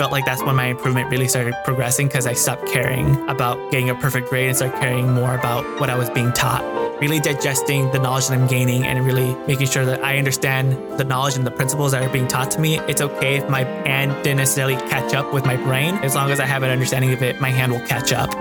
felt like that's when my improvement really started progressing because I stopped caring about getting a perfect grade and started caring more about what I was being taught. Really digesting the knowledge that I'm gaining and really making sure that I understand the knowledge and the principles that are being taught to me. It's okay if my hand didn't necessarily catch up with my brain. As long as I have an understanding of it, my hand will catch up.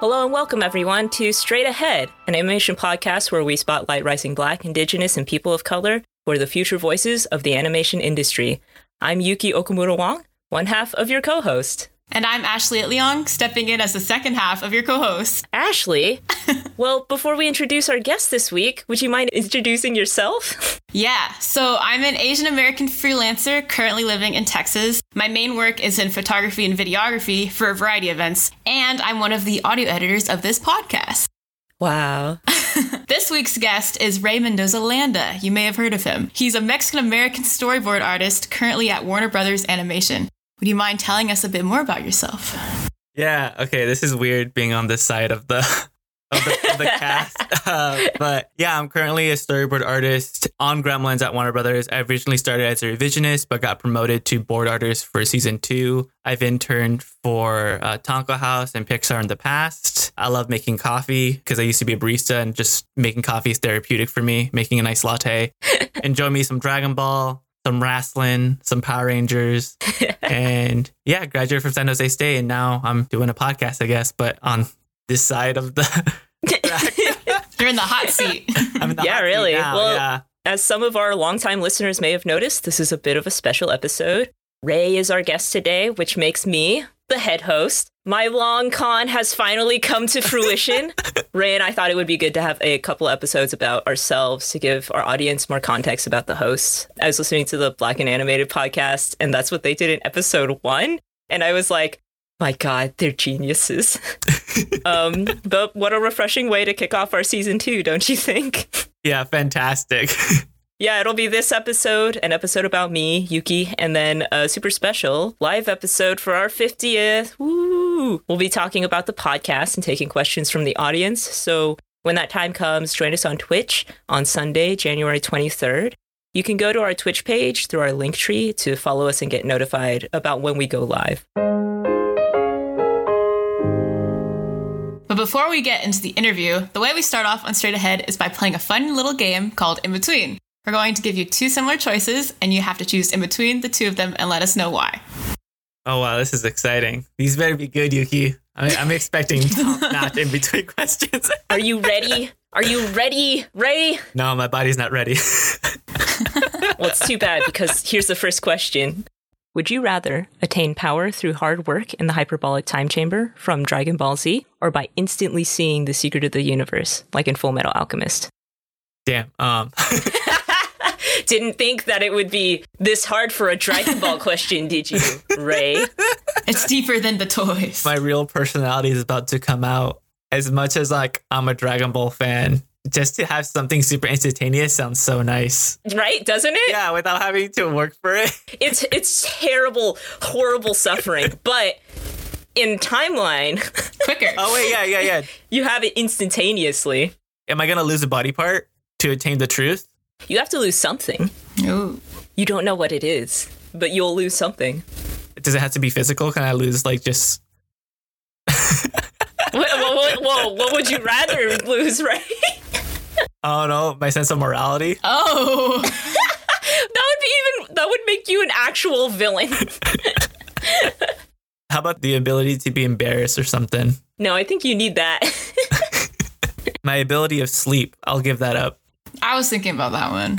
Hello and welcome everyone to Straight Ahead, an animation podcast where we spotlight rising black, indigenous, and people of color are the future voices of the animation industry. I'm Yuki Okamura Wong, one half of your co-host. And I'm Ashley Leong, stepping in as the second half of your co host. Ashley? well, before we introduce our guest this week, would you mind introducing yourself? Yeah, so I'm an Asian American freelancer currently living in Texas. My main work is in photography and videography for a variety of events, and I'm one of the audio editors of this podcast. Wow. this week's guest is Ray Mendoza Landa. You may have heard of him. He's a Mexican American storyboard artist currently at Warner Brothers Animation. Would you mind telling us a bit more about yourself? Yeah, okay, this is weird being on this side of the of the, of the cast. Uh, but yeah, I'm currently a storyboard artist on Gremlins at Warner Brothers. I originally started as a revisionist, but got promoted to board artist for season two. I've interned for uh, Tonko House and Pixar in the past. I love making coffee because I used to be a barista and just making coffee is therapeutic for me, making a nice latte. Enjoy me some Dragon Ball, some wrestling, some Power Rangers, and yeah, graduated from San Jose State, and now I'm doing a podcast, I guess, but on this side of the. You're in the hot seat. I'm in the yeah, hot seat really. now, well, yeah. as some of our longtime listeners may have noticed, this is a bit of a special episode. Ray is our guest today, which makes me the head host. My long con has finally come to fruition. Ray and I thought it would be good to have a couple episodes about ourselves to give our audience more context about the hosts. I was listening to the Black and Animated podcast, and that's what they did in episode one. And I was like, my God, they're geniuses. um, but what a refreshing way to kick off our season two, don't you think? Yeah, fantastic. Yeah, it'll be this episode, an episode about me, Yuki, and then a super special live episode for our 50th. Woo! We'll be talking about the podcast and taking questions from the audience. So when that time comes, join us on Twitch on Sunday, January 23rd. You can go to our Twitch page through our link tree to follow us and get notified about when we go live. But before we get into the interview, the way we start off on Straight Ahead is by playing a fun little game called In Between. We're going to give you two similar choices, and you have to choose in between the two of them and let us know why. Oh wow, this is exciting. These better be good, Yuki. I, I'm expecting not in between questions. Are you ready? Are you ready, Ray? no, my body's not ready. Well, it's too bad because here's the first question. Would you rather attain power through hard work in the hyperbolic time chamber from Dragon Ball Z or by instantly seeing the secret of the universe, like in Full Metal Alchemist? Damn. Um. Didn't think that it would be this hard for a Dragon Ball question, did you, Ray? It's deeper than the toys. my real personality is about to come out. As much as like I'm a Dragon Ball fan, just to have something super instantaneous sounds so nice. Right? Doesn't it? Yeah, without having to work for it. It's it's terrible, horrible suffering, but in timeline, Quicker. Oh wait, yeah, yeah, yeah. you have it instantaneously. Am I gonna lose a body part to attain the truth? You have to lose something. Ooh. You don't know what it is, but you'll lose something. Does it have to be physical? Can I lose like just? Whoa, whoa, whoa, what would you rather lose, right? I don't know. My sense of morality. Oh. That would be even that would make you an actual villain. How about the ability to be embarrassed or something? no, I think you need that. My ability of sleep. I'll give that up. I was thinking about that one.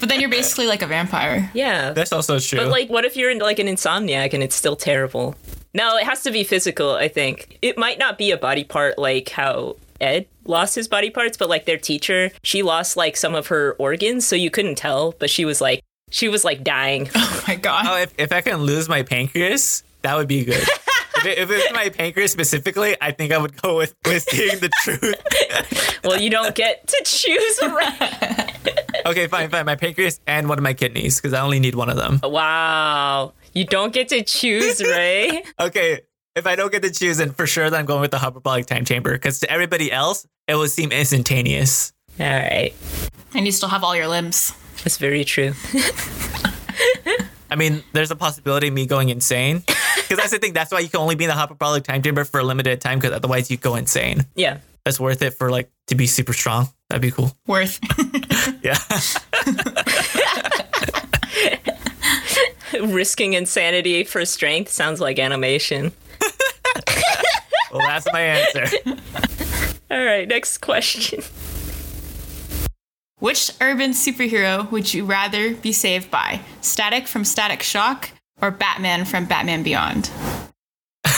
but then you're basically like a vampire. yeah. That's also true. But like what if you're in like an insomniac and it's still terrible? No, it has to be physical, I think. It might not be a body part like how Ed lost his body parts, but like their teacher, she lost like some of her organs, so you couldn't tell, but she was like she was like dying. Oh my god. oh, if, if I can lose my pancreas, that would be good. if, it, if it's my pancreas specifically, I think I would go with, with seeing the truth. well, you don't get to choose right. okay, fine, fine. My pancreas and one of my kidneys because I only need one of them. Wow. You don't get to choose, Ray. Okay, if I don't get to choose, then for sure, then I'm going with the hyperbolic time chamber because to everybody else, it would seem instantaneous. All right. and you still have all your limbs. That's very true. I mean, there's a possibility of me going insane. Because that's the thing. That's why you can only be in the hyperbolic time chamber for a limited time. Because otherwise, you go insane. Yeah. That's worth it for like to be super strong. That'd be cool. Worth. Yeah. Risking insanity for strength sounds like animation. well, that's my answer. All right, next question. Which urban superhero would you rather be saved by? Static from Static Shock or Batman from Batman Beyond?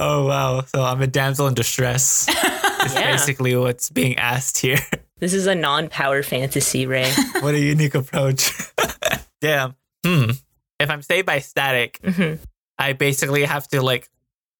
Oh wow. So I'm a damsel in distress. It's Yeah. basically what's being asked here. This is a non-power fantasy, Ray. what a unique approach. Damn. Hmm. If I'm saved by static, Mhm. I basically have to like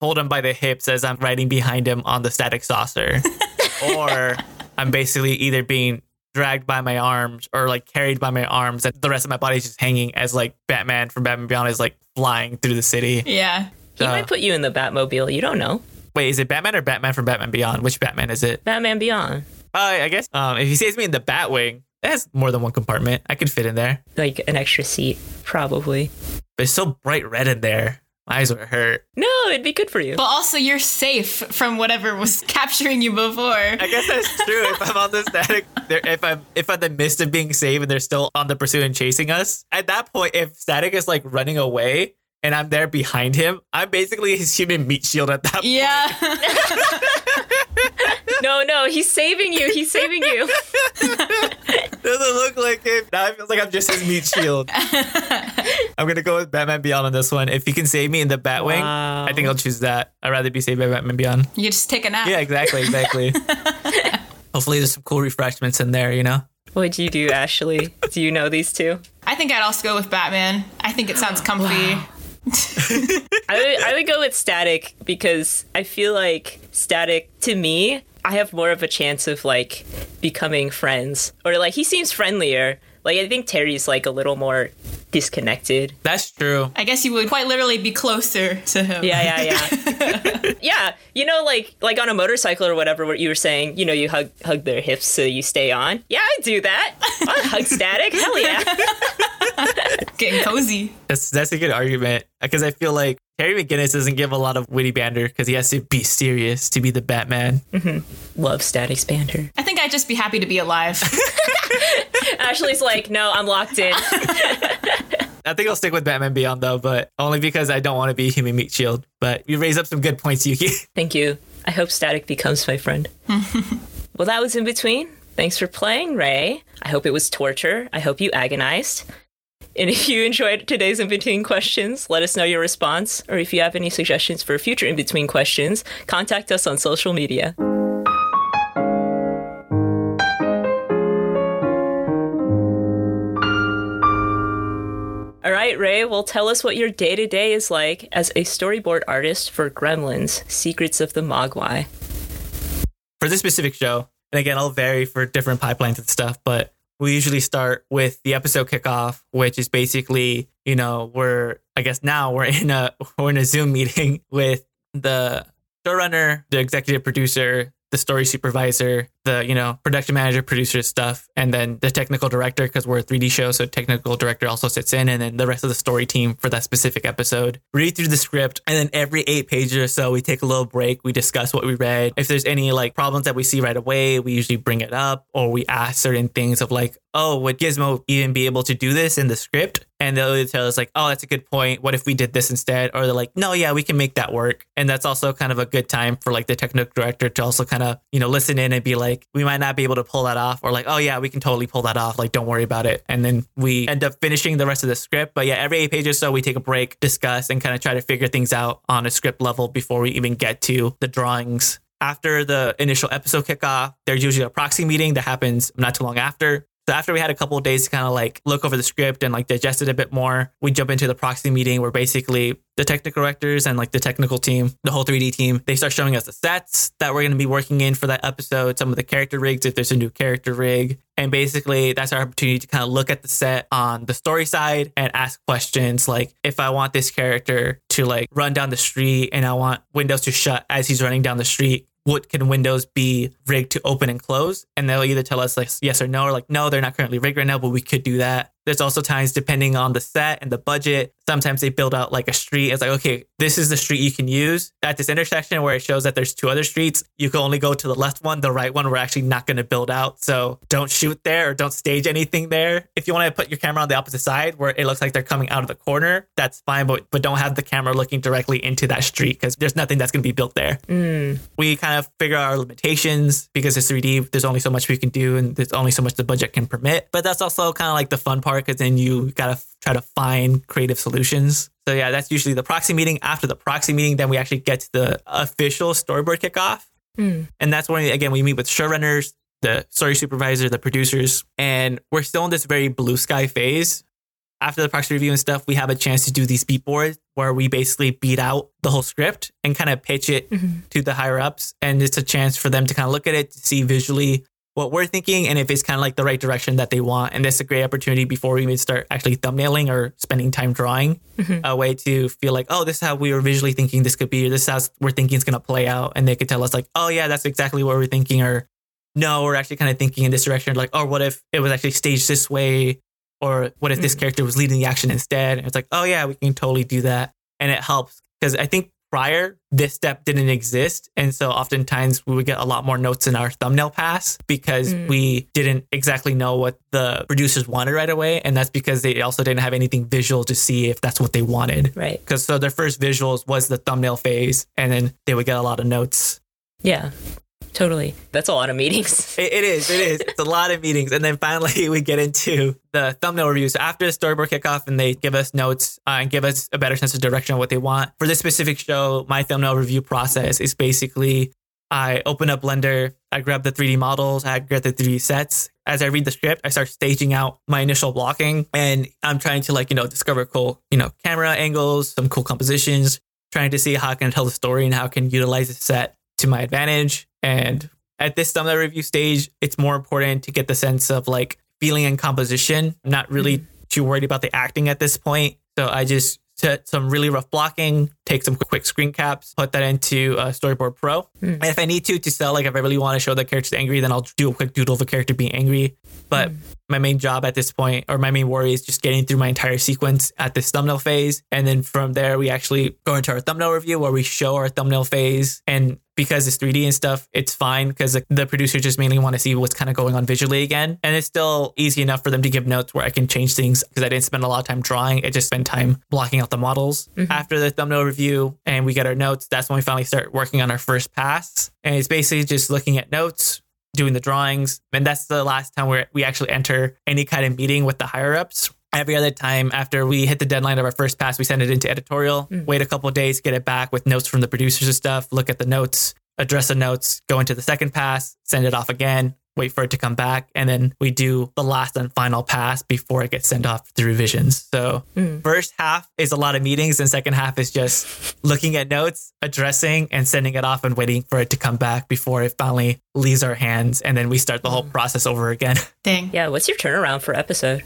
hold him by the hips as I'm riding behind him on the static saucer. or I'm basically either being dragged by my arms or like carried by my arms and the rest of my body is just hanging as like Batman from Batman Beyond is like flying through the city. Yeah. He Uh, might put you in the Batmobile. You don't know. Wait, is it Batman or Batman from Batman Beyond? Which Batman is it? Batman Beyond. Uh, I guess um, if he saves me in the Batwing, it has more than one compartment. I could fit in there. Like an extra seat, probably. But it's so bright red in there. My eyes would hurt. No, it'd be good for you. But also, you're safe from whatever was capturing you before. I guess that's true. if I'm on the static, if I'm if I'm in the midst of being saved and they're still on the pursuit and chasing us, at that point, if static is like running away and I'm there behind him, I'm basically his human meat shield at that point. Yeah. no, no, he's saving you. He's saving you. Doesn't look like it. Now it feels like I'm just his meat shield. I'm gonna go with Batman Beyond on this one. If you can save me in the Batwing, Wow. I think I'll choose that. I'd rather be saved by Batman Beyond. you just take a nap. Yeah, exactly, exactly. Hopefully, there's some cool refreshments in there. You know. What'd you do, Ashley? Do you know these two? I think I'd also go with Batman. I think it sounds comfy. I would, I would go with Static because I feel like Static, to me, I have more of a chance of like becoming friends. Or like, he seems friendlier. Like, I think Terry's like a little more disconnected. That's true. I guess you would quite literally be closer to him. Yeah, yeah, yeah. yeah, you know, like like on a motorcycle or whatever, what you were saying, you know, you hug hug their hips so you stay on. Yeah, I do that. I hug static. Hell yeah. Getting cozy. That's that's a good argument because I feel like Terry McGinnis doesn't give a lot of witty banter because he has to be serious to be the Batman. Mm-hmm. Love static banter. I think I'd just be happy to be alive. Ashley's like, no, I'm locked in. I think I'll stick with Batman Beyond though, but only because I don't want to be human meat shield. But you raise up some good points, Yuki. Thank you. I hope Static becomes my friend. well, that was in between. Thanks for playing, Ray. I hope it was torture. I hope you agonized. And if you enjoyed today's in between questions, let us know your response. Or if you have any suggestions for future in between questions, contact us on social media. All right, Ray, well, tell us what your day to day is like as a storyboard artist for Gremlins Secrets of the Mogwai. for this specific show, and again, I'll vary for different pipelines and stuff, but we usually start with the episode kickoff, which is basically, you know, we're I guess now we're in a we're in a Zoom meeting with the showrunner, the executive producer, the story supervisor, the you know production manager, producer stuff, and then the technical director because we're a 3D show, so technical director also sits in, and then the rest of the story team for that specific episode. Read through the script, and then every eight pages or so, we take a little break. We discuss what we read. If there's any like problems that we see right away, we usually bring it up, or we ask certain things of like, oh, would Gizmo even be able to do this in the script? And they'll either tell us like, oh, that's a good point. What if we did this instead? Or they're like, no, yeah, we can make that work. And that's also kind of a good time for like the technical director to also kind of, you know, listen in and be like, we might not be able to pull that off. Or like, oh yeah, we can totally pull that off. Like, don't worry about it. And then we end up finishing the rest of the script. But yeah, every eight pages so, we take a break, discuss, and kind of try to figure things out on a script level before we even get to the drawings. After the initial episode kickoff, there's usually a proxy meeting that happens not too long after. So after we had a couple days to kind of like look over the script and like digest it a bit more, we jump into the proxy meeting where basically the technical directors and like the technical team, the whole 3D team, they start showing us the sets that we're going to be working in for that episode, some of the character rigs if there's a new character rig. And basically that's our opportunity to kind of look at the set on the story side and ask questions like if I want this character to like run down the street and I want windows to shut as he's running down the street, what can windows be rigged to open and close? And they'll either tell us like yes or no, or like no, they're not currently rigged right now, but we could do that. There's also times depending on the set and the budget. Sometimes they build out like a street. It's like, okay, this is the street you can use. At this intersection where it shows that there's two other streets, you can only go to the left one. The right one we're actually not going to build out. So don't shoot there or don't stage anything there. If you want to put your camera on the opposite side where it looks like they're coming out of the corner, that's fine. But but don't have the camera looking directly into that street because there's nothing that's going to be built there. Mm. We kind of figure out our limitations because it's 3D. There's only so much we can do and there's only so much the budget can permit. But that's also kind of like the fun part because then you got to try to find creative solutions. So yeah, that's usually the proxy meeting. After the proxy meeting, then we actually get to the official storyboard kickoff. Mm. And that's when, again, we meet with showrunners, the story supervisor, the producers, and we're still in this very blue sky phase. After the proxy review and stuff, we have a chance to do these beat boards where we basically beat out the whole script and kind of pitch it Mhm. to the higher ups. And it's a chance for them to kind of look at it, to see visually what we're thinking and if it's kind of like the right direction that they want. And that's a great opportunity before we even start actually thumbnailing or spending time drawing Mhm. a way to feel like, oh, this is how we were visually thinking this could be, or this is how we're thinking it's going to play out. And they could tell us, like, oh, yeah, that's exactly what we're thinking, or no, we're actually kind of thinking in this direction. Like, oh, what if it was actually staged this way? Or what if this Mm. character was leading the action instead? And it's like, oh, yeah, we can totally do that. And it helps because I think prior this step didn't exist and so oftentimes we would get a lot more notes in our thumbnail pass because Mm. we didn't exactly know what the producers wanted right away and that's because they also didn't have anything visual to see if that's what they wanted Right. because so their first visuals was the thumbnail phase and then they would get a lot of notes Yeah. Totally. That's a lot of meetings. It, it is. It is. It's a lot of meetings, and then finally we get into the thumbnail review. So after the storyboard kickoff, and they give us notes uh, and give us a better sense of direction of what they want for this specific show. My thumbnail review process is basically I open up Blender, I grab the 3D models, I grab the 3D sets. As I read the script, I start staging out my initial blocking, and I'm trying to like you know discover cool you know camera angles, some cool compositions, trying to see how I can tell the story and how I can utilize the set to my advantage. And at this thumbnail review stage, it's more important to get the sense of like feeling and composition. I'm not really too worried about the acting at this point. So I just set some really rough blocking, take some quick screen caps, put that into uh, Storyboard Pro. Mm. And if I need to, to sell, like if I really want to show the character's angry, then I'll do a quick doodle of a character being angry. But my main job at this point, or my main worry, is just getting through my entire sequence at this thumbnail phase. And then from there, we actually go into our thumbnail review where we show our thumbnail phase. And because it's 3D and stuff, it's fine because the, the producers just mainly want to see what's kind of going on visually again. And it's still easy enough for them to give notes where I can change things because I didn't spend a lot of time drawing. I just spent time blocking out the models. Mhm. After the thumbnail review and we get our notes, that's when we finally start working on our first pass. And it's basically just looking at notes, doing the drawings. And that's the last time where we actually enter any kind of meeting with the higher ups. Every other time after we hit the deadline of our first pass, we send it into editorial, Mm. wait a couple of days, get it back with notes from the producers and stuff, look at the notes, address the notes, go into the second pass, send it off again, wait for it to come back, and then we do the last and final pass before it gets sent off to revisions. So Mm. first half is a lot of meetings, and second half is just looking at notes, addressing, and sending it off and waiting for it to come back before it finally leaves our hands, and then we start the whole process over again. Dang. Yeah. What's your turnaround for episode?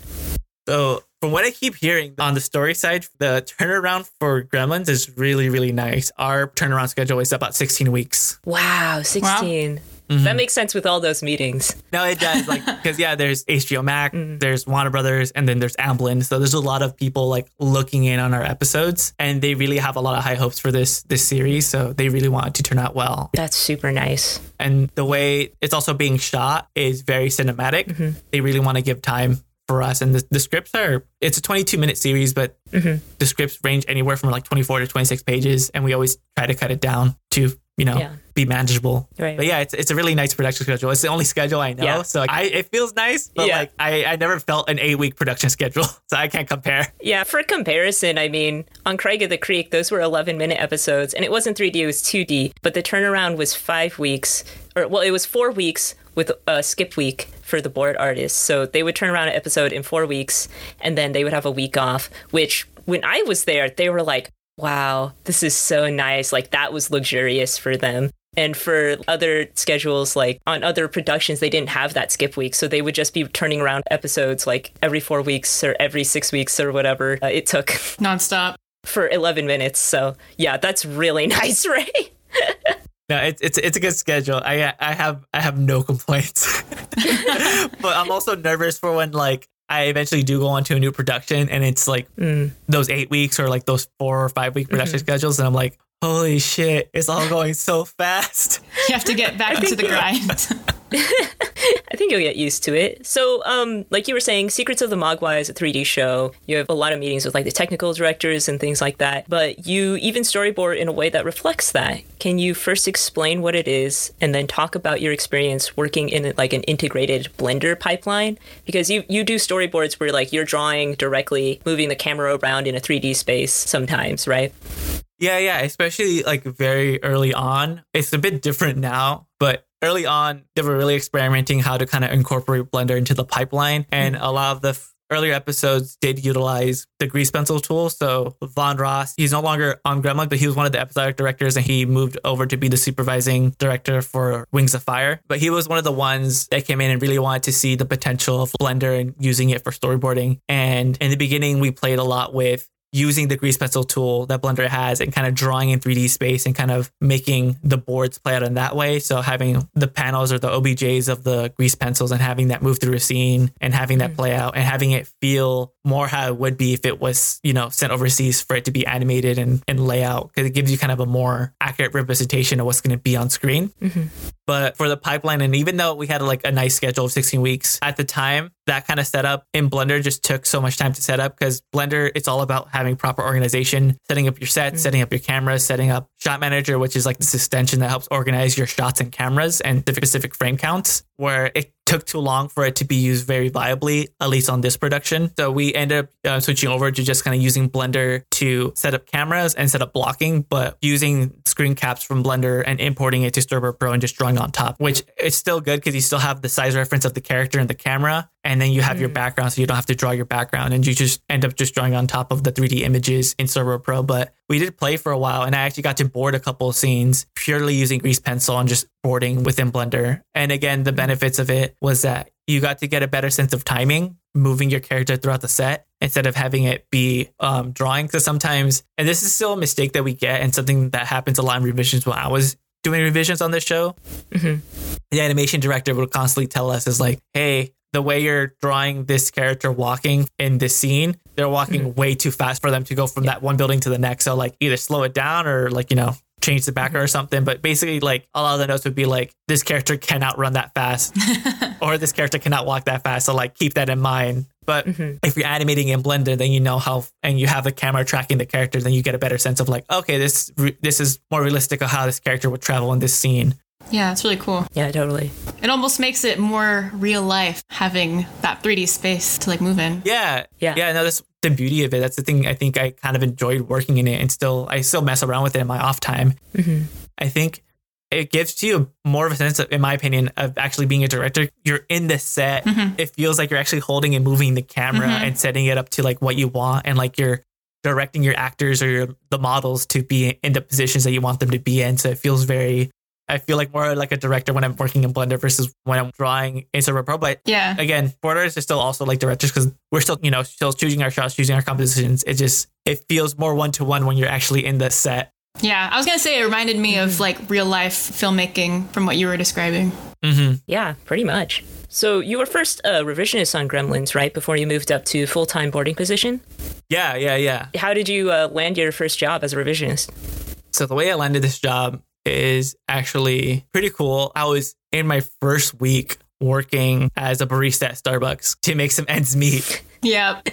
So from what I keep hearing on the story side, the turnaround for Gremlins is really, really nice. Our turnaround schedule is about 16 weeks. Wow, 16. Mhm. That makes sense with all those meetings. No, it does. Like, because yeah, there's HBO Max, Mm. there's Warner Brothers, and then there's Amblin. So there's a lot of people like looking in on our episodes, and they really have a lot of high hopes for this this series. So they really want it to turn out well. That's super nice. And the way it's also being shot is very cinematic. Mhm. They really want to give time for us, and the, the scripts are. It's a 22 minute series, but Mhm. the scripts range anywhere from like 24 to 26 pages, and we always try to cut it down to you know Yeah. be manageable. Right. But yeah, it's, it's a really nice production schedule. It's the only schedule I know. Yeah. So I, it feels nice, but Yeah. like I, I never felt an eight week production schedule. So I can't compare. Yeah, for comparison, I mean, on Craig of the Creek, those were 11 minute episodes, and it wasn't 3D, it was 2D, but the turnaround was five weeks, or well, it was four weeks with a skip week for the board artists. So they would turn around an episode in four weeks, and then they would have a week off, which when I was there, they were like, wow, this is so nice. Like, that was luxurious for them. And for other schedules, like on other productions, they didn't have that skip week. So they would just be turning around episodes like every four weeks or every six weeks or whatever uh, it took Nonstop. for 11 minutes. So yeah, that's really nice, Ray. No, it's it's it's a good schedule. I I have I have no complaints. but I'm also nervous for when like I eventually do go on to a new production and it's like Mm. those eight weeks or like those four or five week production schedules and I'm like, holy shit, it's all going so fast. You have to get back into the grind. I think you'll get used to it. So, um, like you were saying, Secrets of the Mogwai is a 3D show. You have a lot of meetings with like the technical directors and things like that. But you even storyboard in a way that reflects that. Can you first explain what it is, and then talk about your experience working in like an integrated Blender pipeline? Because you you do storyboards where like you're drawing directly, moving the camera around in a 3D space sometimes, right? Yeah, yeah, especially like very early on. It's a bit different now, but early on, they were really experimenting how to kind of incorporate Blender into the pipeline. And a lot of the f- earlier episodes did utilize the grease pencil tool. So Von Ross, he's no longer on Gremlin, but he was one of the episodic directors and he moved over to be the supervising director for Wings of Fire. But he was one of the ones that came in and really wanted to see the potential of Blender and using it for storyboarding. And in the beginning, we played a lot with using the grease pencil tool that Blender has and kind of drawing in 3D space and kind of making the boards play out in that way. So having the panels or the OBJs of the grease pencils and having that move through a scene and having that mm. play out and having it feel more how it would be if it was, you know, sent overseas for it to be animated and, and layout because it gives you kind of a more accurate representation of what's going to be on screen. Mm-hmm. But for the pipeline, and even though we had like a nice schedule of 16 weeks at the time, that kind of setup in Blender just took so much time to set up because Blender, it's all about having proper organization, setting up your sets, mm. setting up your cameras, setting up Shot Manager, which is like this extension that helps organize your shots and cameras and specific frame counts, where it took too long for it to be used very viably, at least on this production. So we ended up uh, switching over to just kind of using Blender to set up cameras and set up blocking, but using screen caps from Blender and importing it to Storyboard Pro and just drawing on top, which it's still good because you still have the size reference of the character and the camera. And then you have your background, so you don't have to draw your background, and you just end up just drawing on top of the 3D images in Storyboard Pro. But we did play for a while, and I actually got to board a couple of scenes purely using grease pencil and just boarding within Blender. And again, the benefits of it was that you got to get a better sense of timing, moving your character throughout the set instead of having it be um, drawing. Because sometimes, and this is still a mistake that we get, and something that happens a lot in revisions when I was doing revisions on this show. The animation director would constantly tell us is like, hey, the way you're drawing this character walking in this scene, they're walking mm-hmm. way too fast for them to go from that one building to the next. So like either slow it down or like, you know, change the background or mm-hmm. something. But basically like a lot of the notes would be like, this character cannot run that fast or this character cannot walk that fast. So like keep that in mind. But mm-hmm. if you're animating in Blender, then you know how, and you have the camera tracking the character, then you get a better sense of like, okay, this re- this is more realistic of how this character would travel in this scene. Yeah, it's really cool. Yeah, totally. It almost makes it more real life having that 3D space to like move in. Yeah. Yeah. Yeah. No, that's the beauty of it. That's the thing I think I kind of enjoyed working in it and still, I still mess around with it in my off time. Mm-hmm. I think it gives you more of a sense of, in my opinion, of actually being a director. You're in the set. Mm-hmm. It feels like you're actually holding and moving the camera mm-hmm. and setting it up to like what you want and like you're directing your actors or your, the models to be in the positions that you want them to be in. So it feels very, I feel like more like a director when I'm working in Blender versus when I'm drawing in Silver Pro. But Yeah. again, boarders are still also like directors because we're still, you know, still choosing our shots, choosing our compositions. It just it feels more one to one when you're actually in the set. Yeah. I was going to say it reminded me of like real life filmmaking from what you were describing. Yeah, pretty much. So you were first a revisionist on Gremlins, right? Before you moved up to full time boarding position. Yeah, yeah, yeah. How did you uh, land your first job as a revisionist? So the way I landed this job is actually pretty cool. I was in my first week working as a barista at Starbucks to make some ends meet. Yep.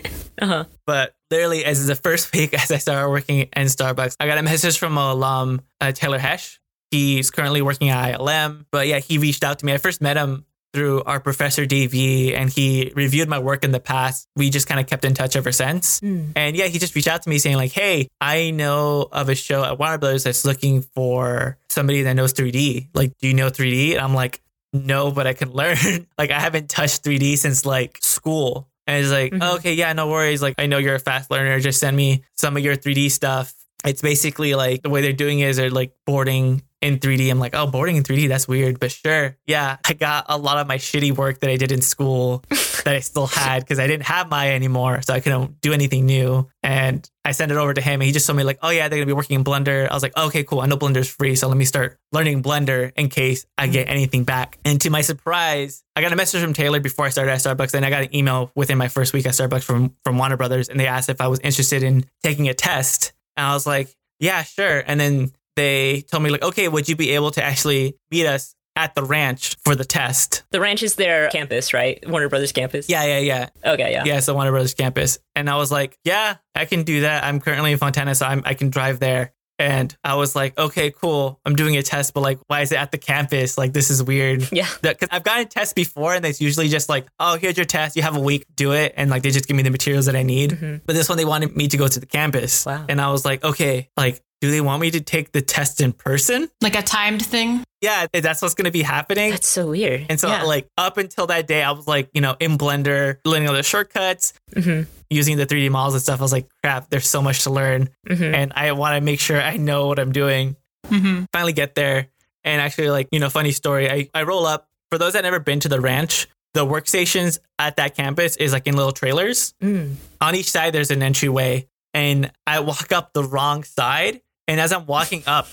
But literally, as the first week as I started working in Starbucks, I got a message from a alum, uh, Taylor Hesh. He's currently working at ILM. But yeah, he reached out to me. I first met him through our professor DV and he reviewed my work in the past. We just kind of kept in touch ever since. Hmm. And yeah, he just reached out to me saying like, "Hey, I know of a show at Warner Brothers that's looking for somebody that knows 3D. Like, do you know 3D?" And I'm like, "No, but I can learn. like, I haven't touched 3D since like school." And he's like, mm-hmm. "Okay, yeah, no worries. Like, I know you're a fast learner. Just send me some of your 3D stuff." It's basically like the way they're doing it is they're like boarding in 3D. I'm like, oh, boarding in 3D, that's weird, but sure. Yeah, I got a lot of my shitty work that I did in school that I still had because I didn't have Maya anymore, so I couldn't do anything new. And I sent it over to him, and he just told me like, "Oh yeah, they're gonna be working in Blender." I was like, "Okay, cool. I know Blender's free, so let me start learning Blender in case I get mm. anything back." And to my surprise, I got a message from Taylor before I started at Starbucks, and I got an email within my first week at Starbucks from from Warner Brothers, and they asked if I was interested in taking a test, and I was like, "Yeah, sure." And then they told me like, "Okay, would you be able to actually meet us at the ranch for the test?" The ranch is their campus, right? Warner Brothers campus. Yeah, yeah, yeah. Okay, yeah. Yeah, it's the Warner Brothers campus. And I was like, yeah, I can do that. I'm currently in Fontana, so I'm, I can drive there. And I was like, okay, cool. I'm doing a test, but like, why is it at the campus? Like, this is weird. Yeah. Because I've gotten tests before, and it's usually just like, oh, here's your test. You have a week, do it. And like, they just give me the materials that I need. Mhm. But this one, they wanted me to go to the campus. Wow. And I was like, okay, like, do they want me to take the test in person? Like a timed thing. Yeah, that's what's going to be happening. That's so weird. And so, yeah. like, up until that day, I was like, you know, in Blender, learning all the shortcuts, hmm using the 3D models and stuff. I was like, crap, there's so much to learn. hmm And I want to make sure I know what I'm doing. hmm Finally get there. And actually, like, you know, funny story. I, I roll up. For those that never been to the ranch, the workstations at that campus is like in little trailers. Mm. On each side, there's an entryway. And I walk up the wrong side. And as I'm walking up,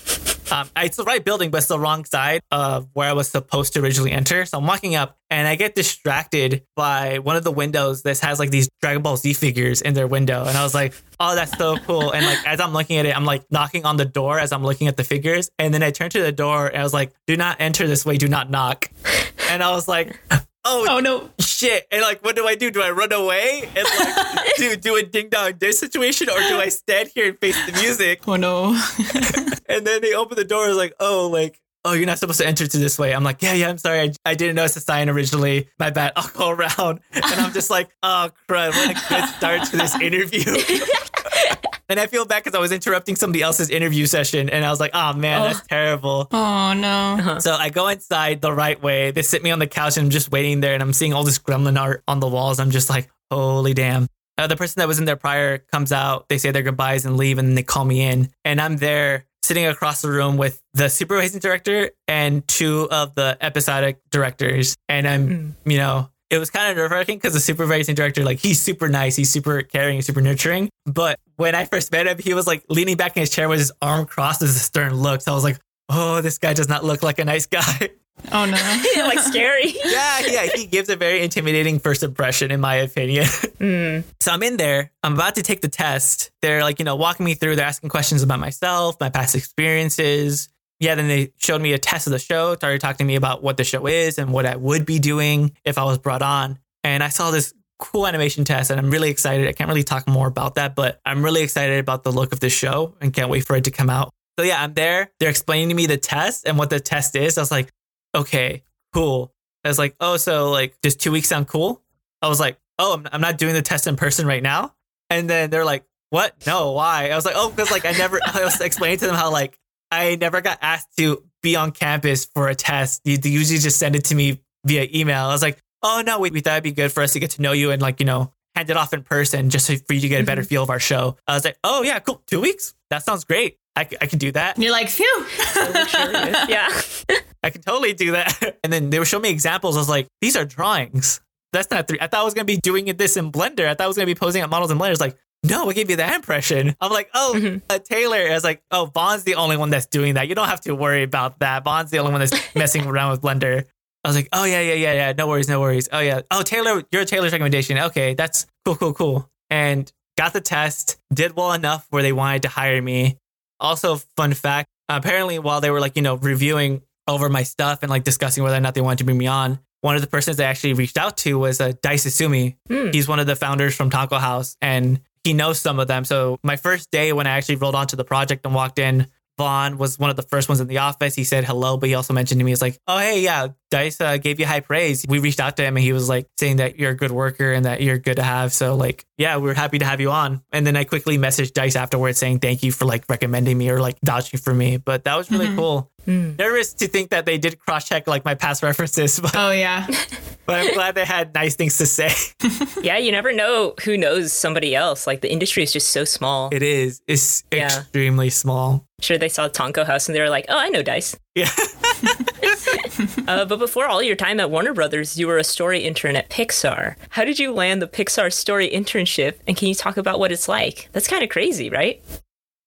um, it's the right building, but it's the wrong side of where I was supposed to originally enter. So I'm walking up and I get distracted by one of the windows that has like these Dragon Ball Z figures in their window. And I was like, oh, that's so cool. And like, as I'm looking at it, I'm like knocking on the door as I'm looking at the figures. And then I turn to the door and I was like, do not enter this way. Do not knock. And I was like, oh, Oh no. shit. And like, what do I do? Do I run away and like do do a ding dong ditch situation, or do I stand here and face the music? Oh no. And then they open the door. I was like, oh, like. Oh, you're not supposed to enter to this way. I'm like, yeah, yeah, I'm sorry. I, I didn't notice the sign originally. My bad. I'll go around. And I'm just like, oh, crud. What a good start to this interview. And I feel bad because I was interrupting somebody else's interview session. And I was like, oh, man, that's terrible. oh no. So I go inside the right way. They sit me on the couch and I'm just waiting there and I'm seeing all this gremlin art on the walls. I'm just like, holy damn. Uh, the person that was in there prior comes out, they say their goodbyes and leave, and then they call me in. And I'm there sitting across the room with the supervising director and two of the episodic directors. And I'm, you know, it was kind of nerve wracking because the supervising director, like, he's super nice, he's super caring, super nurturing. But when I first met him, he was like leaning back in his chair with his arm crossed as a stern look. So I was like, oh, this guy does not look like a nice guy. Oh no. like scary. yeah, yeah, he gives a very intimidating first impression, in my opinion. Mm. so I'm in there. I'm about to take the test. They're like, you know, walking me through. They're asking questions about myself, my past experiences. Yeah, then they showed me a test of the show, started talking to me about what the show is and what I would be doing if I was brought on. And I saw this cool animation test and I'm really excited. I can't really talk more about that, but I'm really excited about the look of this show and can't wait for it to come out. So yeah, I'm there. They're explaining to me the test and what the test is. I was like, okay, cool. I was like, oh, so like, does two weeks sound cool? I was like, oh, I'm, I'm not doing the test in person right now. And then they're like, what? No, why? I was like, oh, because like I never, I was explaining to them how like I never got asked to be on campus for a test. You they usually just send it to me via email. I was like, oh no, we, we thought it'd be good for us to get to know you and like, you know, hand it off in person just so for you to get a better mm-hmm. feel of our show. I was like, oh yeah, cool. Two weeks? That sounds great. I, c- I can do that. And you're like, phew. yeah. I can totally do that. And then they were showing me examples. I was like, these are drawings. That's not three. I thought I was gonna be doing this in Blender. I thought I was gonna be posing up models in Blender. It's like, no, I gave you that impression. I'm like, oh, Mhm. uh, Taylor. I was like, oh, Bond's the only one that's doing that. You don't have to worry about that. Bond's the only one that's messing around with Blender. I was like, oh yeah, yeah, yeah, yeah. No worries, no worries. Oh yeah. Oh Taylor, you're Taylor's recommendation. Okay, that's cool, cool, cool. And got the test. Did well enough where they wanted to hire me. Also, fun fact. Apparently, while they were like, you know, reviewing over my stuff and like discussing whether or not they wanted to bring me on, one of the persons they actually reached out to was uh, Dice Tsutsumi. Hmm. He's one of the founders from Tonko House and he knows some of them. So my first day when I actually rolled onto the project and walked in, Vaughn was one of the first ones in the office. He said hello, but he also mentioned to me, he's like, oh, hey, yeah, Dice uh, gave you high praise. We reached out to him and he was like saying that you're a good worker and that you're good to have. So, like, yeah, we're happy to have you on. And then I quickly messaged Dice afterwards saying thank you for like recommending me or like vouching for me. But that was really Mhm. cool. Mm. Nervous to think that they did cross check like my past references, but, Oh yeah. but I'm glad they had nice things to say. Yeah, you never know who knows somebody else. Like the industry is just so small. It is. It's Yeah. extremely small. Sure, they saw Tonko House and they were like, "Oh, I know Dice." Yeah. uh, but before all your time at Warner Brothers, you were a story intern at Pixar. How did you land the Pixar story internship? And can you talk about what it's like? That's kind of crazy, right?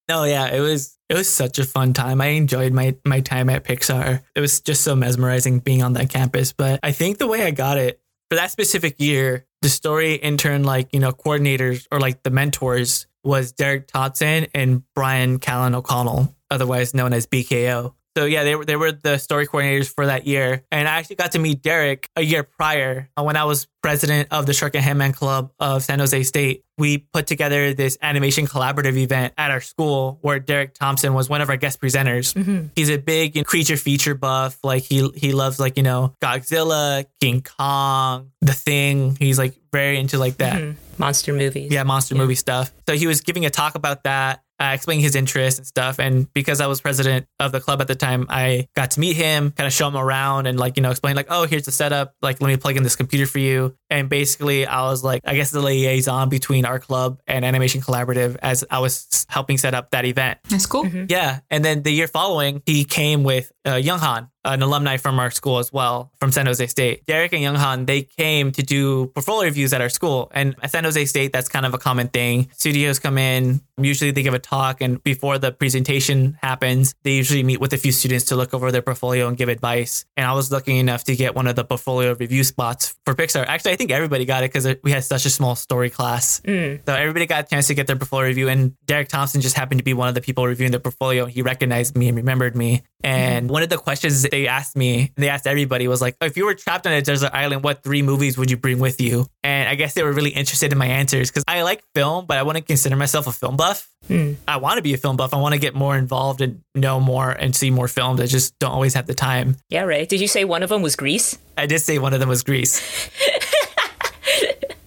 No, yeah, it was it was such a fun time. I enjoyed my my time at Pixar. It was just so mesmerizing being on that campus. But I think the way I got it for that specific year, the story intern like you know coordinators or like the mentors was Derek Thompson and Brian Kalin O'Connell, otherwise known as BKO. So yeah, they were they were the story coordinators for that year, and I actually got to meet Derek a year prior uh, when I was president of the Shrunkenheadman Club of San Jose State. We put together this animation collaborative event at our school where Derek Thompson was one of our guest presenters. Mm-hmm. He's a big you know, creature feature buff. Like he he loves like you know Godzilla, King Kong, The Thing. He's like very into like that. Mhm. Monster movies. Yeah, monster movie stuff. So he was giving a talk about that, uh, explaining his interests and stuff. And because I was president of the club at the time, I got to meet him, kind of show him around, and like you know explain like, oh, here's the setup. Like, let me plug in this computer for you. And basically, I was like, I guess the liaison between our club and Animation Collaborative as I was helping set up that event. That's cool. Yeah. And then the year following, he came with uh, Young Han, an alumni from our school as well, from San Jose State. Derek and Young Han, they came to do portfolio reviews at our school. And at San Jose State, that's kind of a common thing. Studios come in, usually they give a talk, and before the presentation happens, they usually meet with a few students to look over their portfolio and give advice. And I was lucky enough to get one of the portfolio review spots for Pixar. Actually, I think everybody got it because we had such a small story class. Mm. So everybody got a chance to get their portfolio review, and Derek Thompson just happened to be one of the people reviewing their portfolio. He recognized me and remembered me. And one of the questions they asked me, they asked everybody, was like, "If you were trapped on a desert island, what three movies would you bring with you?" And I guess they were really interested in my answers because I like film, but I wouldn't consider myself a film buff. Hmm. I want to be a film buff. I want to get more involved and know more and see more films. I just don't always have the time. Yeah, right. Did you say one of them was Grease? I did say one of them was Grease.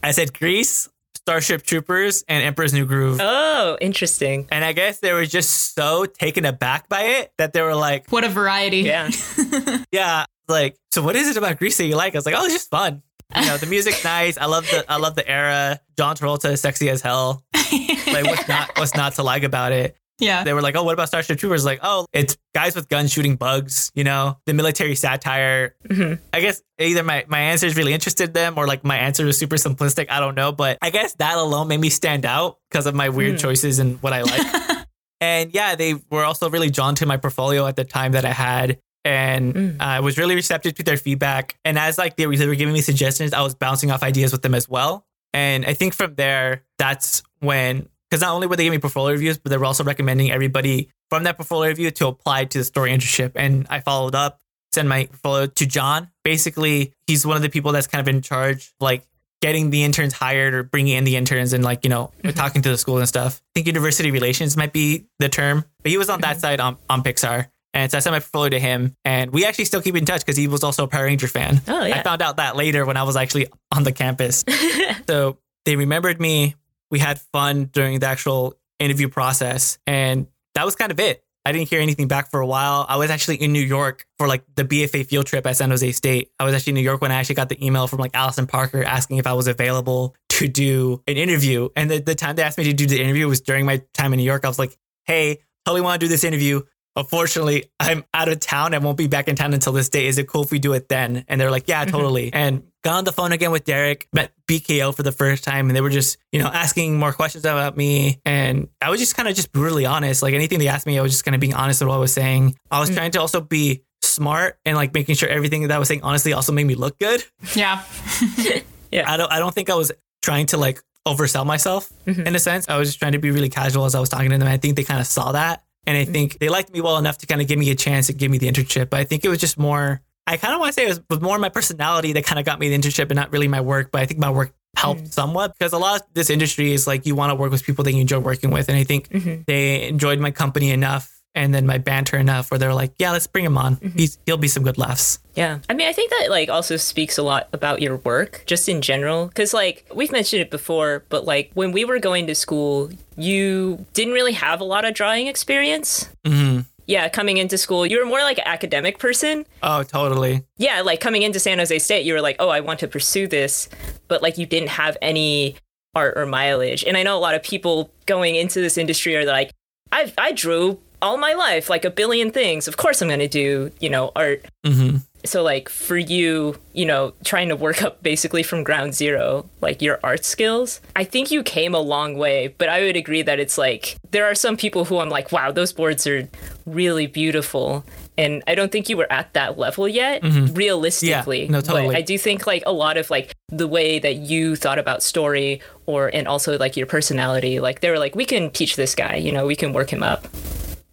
I said Grease, Starship Troopers, and Emperor's New Groove. Oh, interesting. And I guess they were just so taken aback by it that they were like, What a variety. Yeah. "Yeah, like, so what is it about Grease that you like?" I was like, "Oh, it's just fun. You know, the music's nice. I love the I love the era. John Travolta is sexy as hell. Like, what's not what's not to like about it?" Yeah. They were like, "Oh, what about Starship Troopers?" Like, "Oh, it's guys with guns shooting bugs." You know, the military satire. Mhm. I guess either my my answers really interested them, or like my answer was super simplistic. I don't know, but I guess that alone made me stand out because of my weird Hmm. choices and what I like. and yeah, they were also really drawn to my portfolio at the time that I had. And Mm. I was really receptive to their feedback. And as like they were, they were giving me suggestions, I was bouncing off ideas with them as well. And I think from there, that's when, because not only were they giving me portfolio reviews, but they were also recommending everybody from that portfolio review to apply to the story internship. And I followed up, sent my portfolio to John. Basically, he's one of the people that's kind of in charge, like getting the interns hired or bringing in the interns and like, you know, mm-hmm. talking to the school and stuff. I think university relations might be the term, but he was on that mm-hmm. side on, on Pixar. And so I sent my portfolio to him, and we actually still keep in touch because he was also a Power Ranger fan. Oh, yeah. I found out that later when I was actually on the campus. so they remembered me. We had fun during the actual interview process, and that was kind of it. I didn't hear anything back for a while. I was actually in New York for like the BFA field trip at San Jose State. I was actually in New York when I actually got the email from like Allison Parker asking if I was available to do an interview. And the, the time they asked me to do the interview was during my time in New York. I was like, hey, totally want to do this interview. Unfortunately, I'm out of town. I won't be back in town until this day. Is it cool if we do it then? And they're like, yeah, mm-hmm. totally. And got on the phone again with Derek, met BKO for the first time, and they were just, you know, asking more questions about me. And I was just kind of just brutally honest. Like anything they asked me, I was just kind of being honest with what I was saying. I was mm. trying to also be smart and like making sure everything that I was saying honestly also made me look good. Yeah. Yeah. I don't I don't think I was trying to like oversell myself mm-hmm. in a sense. I was just trying to be really casual as I was talking to them. I think they kind of saw that. And I think they liked me well enough to kind of give me a chance and give me the internship. But I think it was just more I kind of want to say it was, was more my personality that kind of got me the internship and not really my work. But I think my work helped mm. somewhat because a lot of this industry is like you want to work with people that you enjoy working with. And I think mm-hmm. they enjoyed my company enough and then my banter enough where they're like, yeah, let's bring him on. He's, he'll be some good laughs. Yeah. I mean, I think that like also speaks a lot about your work just in general cuz like we've mentioned it before, but like when we were going to school, you didn't really have a lot of drawing experience. hmm Yeah, coming into school, you were more like an academic person. Oh, totally. Yeah, like coming into San Jose State, you were like, "Oh, I want to pursue this," but like you didn't have any art or mileage. And I know a lot of people going into this industry are like, "I I drew all my life like a billion things. Of course I'm going to do, you know, art." hmm So, like, for you, you know, trying to work up basically from ground zero, like your art skills, I think you came a long way. But I would agree that it's like there are some people who I'm like, wow, those boards are really beautiful. And I don't think you were at that level yet, realistically. Mm-hmm. Yeah, no, totally. But I do think like a lot of like the way that you thought about story or and also like your personality, like they were like, we can teach this guy, you know, we can work him up.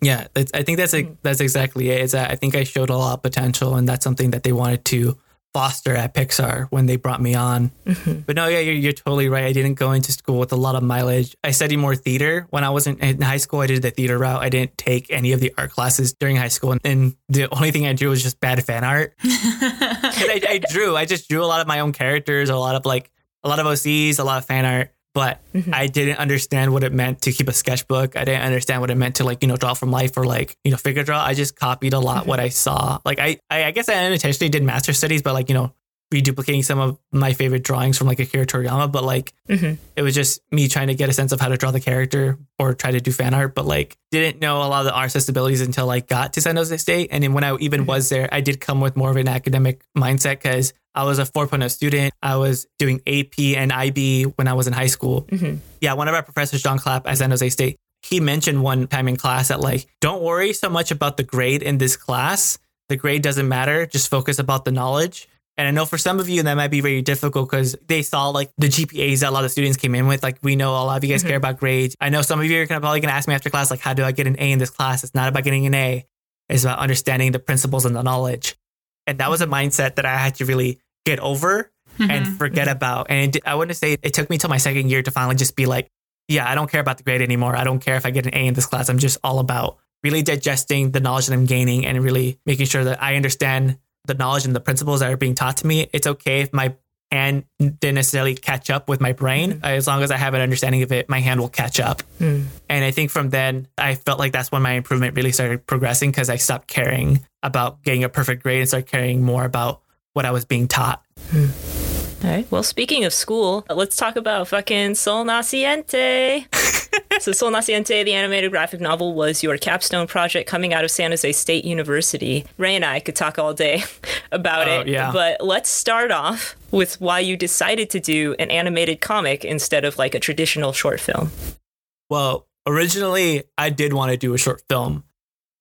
Yeah, it's, I think that's a, mm. that's exactly it. Is that uh, I think I showed a lot of potential, and that's something that they wanted to foster at Pixar when they brought me on. Mm-hmm. But no, yeah, you're, you're totally right. I didn't go into school with a lot of mileage. I studied more theater when I was in, in high school. I did the theater route. I didn't take any of the art classes during high school, and, and the only thing I drew was just bad fan art. I, I drew. I just drew a lot of my own characters, a lot of like a lot of OCs, a lot of fan art. But mm-hmm. I didn't understand what it meant to keep a sketchbook. I didn't understand what it meant to like, you know, draw from life or like, you know, figure draw. I just copied a lot mm-hmm. what I saw. Like I, I, I guess I unintentionally did master studies, but like, you know, reduplicating some of my favorite drawings from like Akira Toriyama, but like mm-hmm. it was just me trying to get a sense of how to draw the character or try to do fan art, but like didn't know a lot of the art sensibilities until I got to San Jose State. And then when I even mm-hmm. was there, I did come with more of an academic mindset because I was a 4.0 student. I was doing AP and IB when I was in high school. Mm-hmm. Yeah, one of our professors, John Clapp at San Jose State, he mentioned one time in class that like, don't worry so much about the grade in this class. The grade doesn't matter. Just focus about the knowledge. And I know for some of you that might be very difficult because they saw like the GPAs that a lot of students came in with. Like we know a lot of you guys mm-hmm. care about grades. I know some of you are gonna probably gonna ask me after class, like, how do I get an A in this class? It's not about getting an A. It's about understanding the principles and the knowledge. And that was a mindset that I had to really get over and mm-hmm. forget mm-hmm. about. And it, I wouldn't say it took me till my second year to finally just be like, yeah, I don't care about the grade anymore. I don't care if I get an A in this class. I'm just all about really digesting the knowledge that I'm gaining and really making sure that I understand the knowledge and the principles that are being taught to me. It's okay if my hand didn't necessarily catch up with my brain. Mm-hmm. As long as I have an understanding of it, my hand will catch up. Mm. And I think from then, I felt like that's when my improvement really started progressing because I stopped caring about getting a perfect grade and started caring more about what I was being taught. Mm. All right. Well, speaking of school, let's talk about fucking Sol Naciente. so, Sol Naciente, the animated graphic novel, was your capstone project coming out of San Jose State University. Ray and I could talk all day about Oh, it. yeah. But let's start off with why you decided to do an animated comic instead of like a traditional short film. Well, originally I did want to do a short film,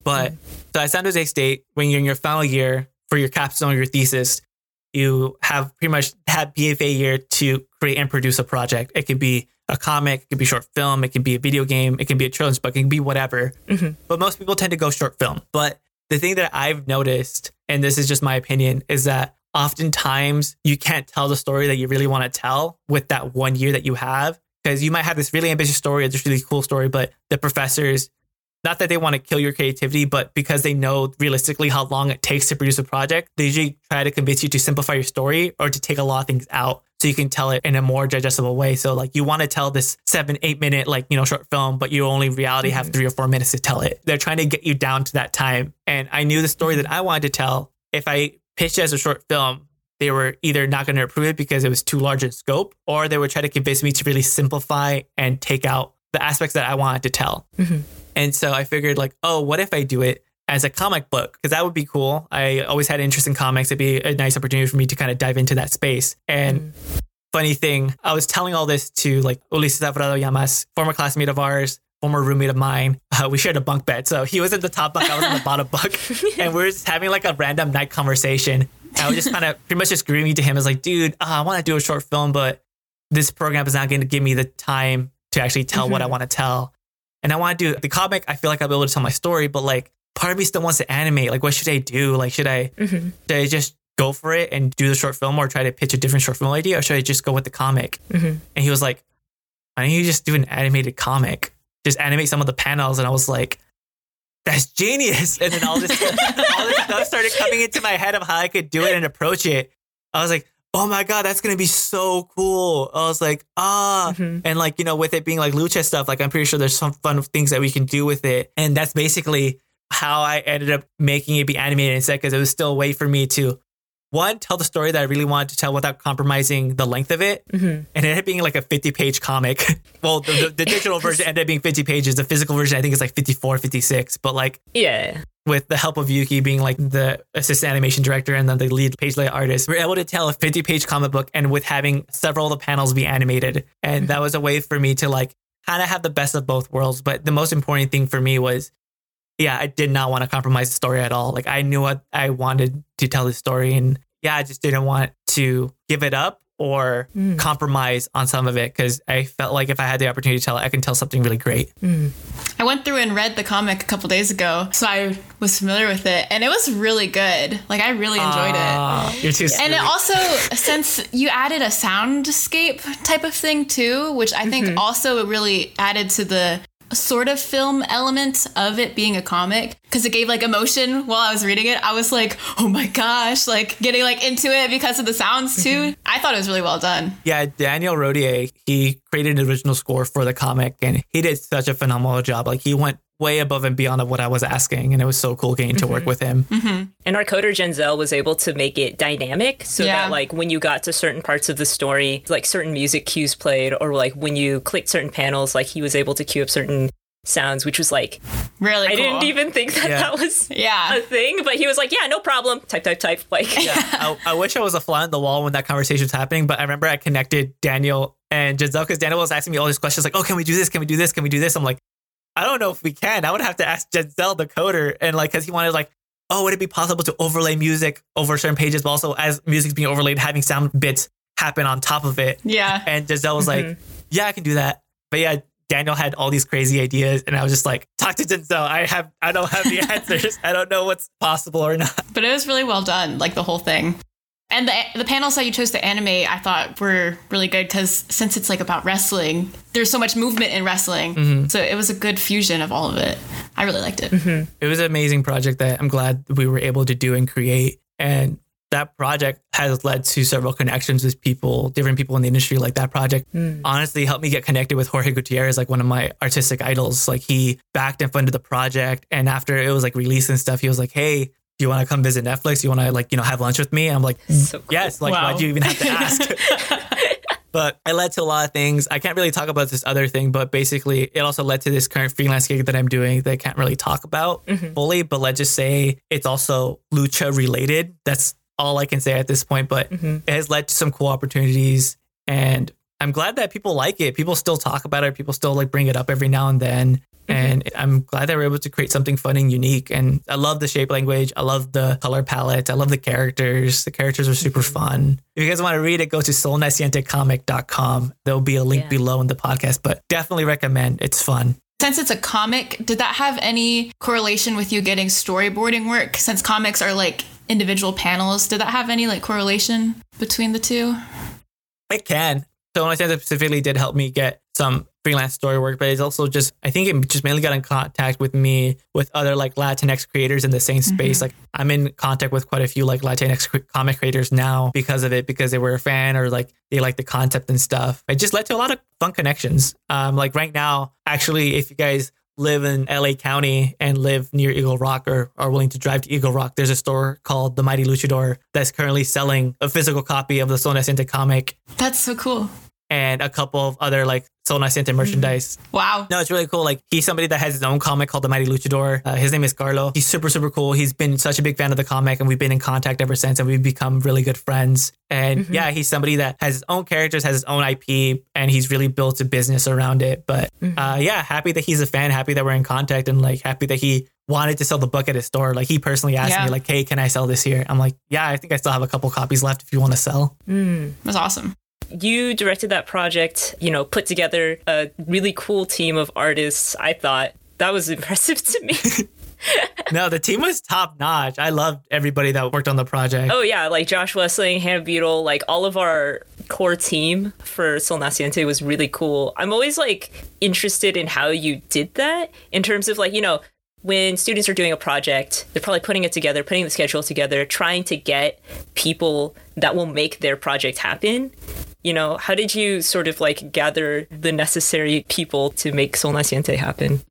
but mm. so at San Jose State, when you're in your final year for your capstone or your thesis, you have pretty much that BFA year to create and produce a project. It could be a comic, it could be short film, it could be a video game, it can be a children's book, it can be whatever. Mm-hmm. But most people tend to go short film. But the thing that I've noticed, and this is just my opinion, is that oftentimes you can't tell the story that you really want to tell with that one year that you have. Because you might have this really ambitious story, or this really cool story, but the professors, not that they want to kill your creativity, but because they know realistically how long it takes to produce a project, they usually try to convince you to simplify your story or to take a lot of things out so you can tell it in a more digestible way. So like you want to tell this seven, eight minute like, you know, short film, but you only reality have mm-hmm. three or four minutes to tell it. They're trying to get you down to that time. And I knew the story that mm-hmm. I wanted to tell. If I pitched it as a short film, they were either not going to approve it because it was too large in scope, or they would try to convince me to really simplify and take out the aspects that I wanted to tell. Mm-hmm. And so I figured, like, oh, what if I do it as a comic book? Because that would be cool. I always had interest in comics. It'd be a nice opportunity for me to kind of dive into that space. And funny thing, I was telling all this to like Ulises Alvarado Llamas, former classmate of ours, former roommate of mine. Uh, we shared a bunk bed. So he was in the top bunk, I was in the bottom bunk. and we are just having like a random night conversation. And I was just kind of pretty much just screaming to him as like, dude, uh, I want to do a short film, but this program is not going to give me the time to actually tell what I want to tell. And I want to do the comic. I feel like I'll be able to tell my story, but like part of me still wants to animate. Like, what should I do? Like, should I, mm-hmm. should I just go for it and do the short film or try to pitch a different short film idea? Or should I just go with the comic? Mm-hmm. And he was like, why don't you just do an animated comic? Just animate some of the panels. And I was like, that's genius. And then all this, all this stuff started coming into my head of how I could do it and approach it. I was like, oh my God, that's going to be so cool. I was like, ah. Mm-hmm. And like, you know, with it being like lucha stuff, like I'm pretty sure there's some fun things that we can do with it. And that's basically how I ended up making it be animated instead because it was still a way for me to one tell the story that I really wanted to tell without compromising the length of it, mm-hmm. and it ended up being like a 50 page comic. well, the, the, the digital version ended up being 50 pages. The physical version I think is like 54, 56. But like Yeah. with the help of Yuki being like the assistant animation director and then the lead page layout artist, we are able to tell a 50 page comic book and with having several of the panels be animated. And mm-hmm. that was a way for me to like kind of have the best of both worlds. But the most important thing for me was, yeah, I did not want to compromise the story at all. Like I knew what I wanted to tell the story. And yeah, I just didn't want to give it up or Mm. compromise on some of it because I felt like if I had the opportunity to tell it, I can tell something really great. I went through and read the comic a couple days ago, so I was familiar with it, and it was really good. Like I really enjoyed it. Ah, You're too sweet. And it also, since you added a soundscape type of thing too, which I think also really added to the sort of film element of it being a comic because it gave like emotion while I was reading it. I was like, oh my gosh, like getting like into it because of the sounds too. Mm-hmm. I thought it was really well done. Yeah, Daniel Rodier, he created an original score for the comic and he did such a phenomenal job. Like he went way above and beyond of what I was asking and it was so cool getting to work mm-hmm. with him. Mm-hmm. And our coder Giselle was able to make it dynamic so Yeah. that like when you got to certain parts of the story, like certain music cues played, or like when you clicked certain panels, like he was able to cue up certain sounds, which was like Really I cool. didn't even think that Yeah. that was Yeah. a thing, but he was like, yeah, no problem. Type, type, type. Like, Yeah, I, I wish I was a fly on the wall when that conversation was happening, but I remember I connected Daniel and Giselle because Daniel was asking me all these questions like, oh, can we do this? Can we do this? Can we do this? I'm like, I don't know if we can. I would have to ask Giselle, the coder, and like, because he wanted like, oh, would it be possible to overlay music over certain pages, but also as music's being overlaid, having sound bits happen on top of it? Yeah. And Giselle was like, mm-hmm. yeah, I can do that. But yeah, Daniel had all these crazy ideas, and I was just like, talk to Giselle. I have, I don't have the answers. I don't know what's possible or not. But it was really well done, like the whole thing. And the the panels that you chose to animate, I thought were really good because since it's like about wrestling, there's so much movement in wrestling. Mm-hmm. So it was a good fusion of all of it. I really liked it. Mm-hmm. it was an amazing project that I'm glad we were able to do and create. And that project has led to several connections with people, different people in the industry. Like that project mm. honestly helped me get connected with Jorge Gutierrez, like one of my artistic idols. Like he backed and funded the project. And after it was like released and stuff, he was like, Hey, do you want to come visit Netflix? You want to like, you know, have lunch with me? I'm like, so cool. yes. Like, Wow. why do you even have to ask? but it led to a lot of things. I can't really talk about this other thing, but basically, it also led to this current freelance gig that I'm doing that I can't really talk about mm-hmm. fully. But let's just say it's also lucha related. That's all I can say at this point. But mm-hmm. it has led to some cool opportunities, and I'm glad that people like it. People still talk about it. People still like bring it up every now and then. Mm-hmm. And I'm glad that we're able to create something fun and unique. And I love the shape language. I love the color palette. I love the characters. The characters are super mm-hmm. fun. If you guys want to read it, go to solnacientecomic.com. There'll be a link Yeah. below in the podcast, but definitely recommend. It's fun. Since it's a comic, did that have any correlation with you getting storyboarding work? Since comics are like individual panels, did that have any like correlation between the two? It can. So when I said that specifically did help me get some freelance story work, but it's also just I think it just mainly got in contact with me with other like Latinx creators in the same space. Like I'm in contact with quite a few like Latinx comic creators now because of it, because they were a fan or like they like the concept and stuff. It just led to a lot of fun connections. Um, like right now, actually, if you guys live in LA County and live near Eagle Rock or are willing to drive to Eagle Rock, there's a store called The Mighty Luchador that's currently selling a physical copy of the Sol Naciente comic That's so cool. And a couple of other like Sol Naciente merchandise. Wow. No, it's really cool. Like he's somebody that has his own comic called The Mighty Luchador. Uh, his name is Carlo. He's super, super cool. He's been such a big fan of the comic and we've been in contact ever since and we've become really good friends. And yeah, he's somebody that has his own characters, has his own IP, and he's really built a business around it. But uh, yeah, happy that he's a fan, happy that we're in contact and like happy that he wanted to sell the book at his store. Like he personally asked Yeah. me like, hey, can I sell this here? I'm like, yeah, I think I still have a couple copies left if you want to sell. It was awesome. You directed that project, you know, put together a really cool team of artists. I thought that was impressive to me. No, the team was top notch. I loved everybody that worked on the project. oh yeah, like Josh Wessling, Hannah Beetle, like all of our core team for Sol Naciente was really cool. I'm always like interested in how you did that in terms of like, you know, when students are doing a project, they're probably putting it together, putting the schedule together, trying to get people that will make their project happen. You know, how did you sort of like gather the necessary people to make Sol Naciente happen?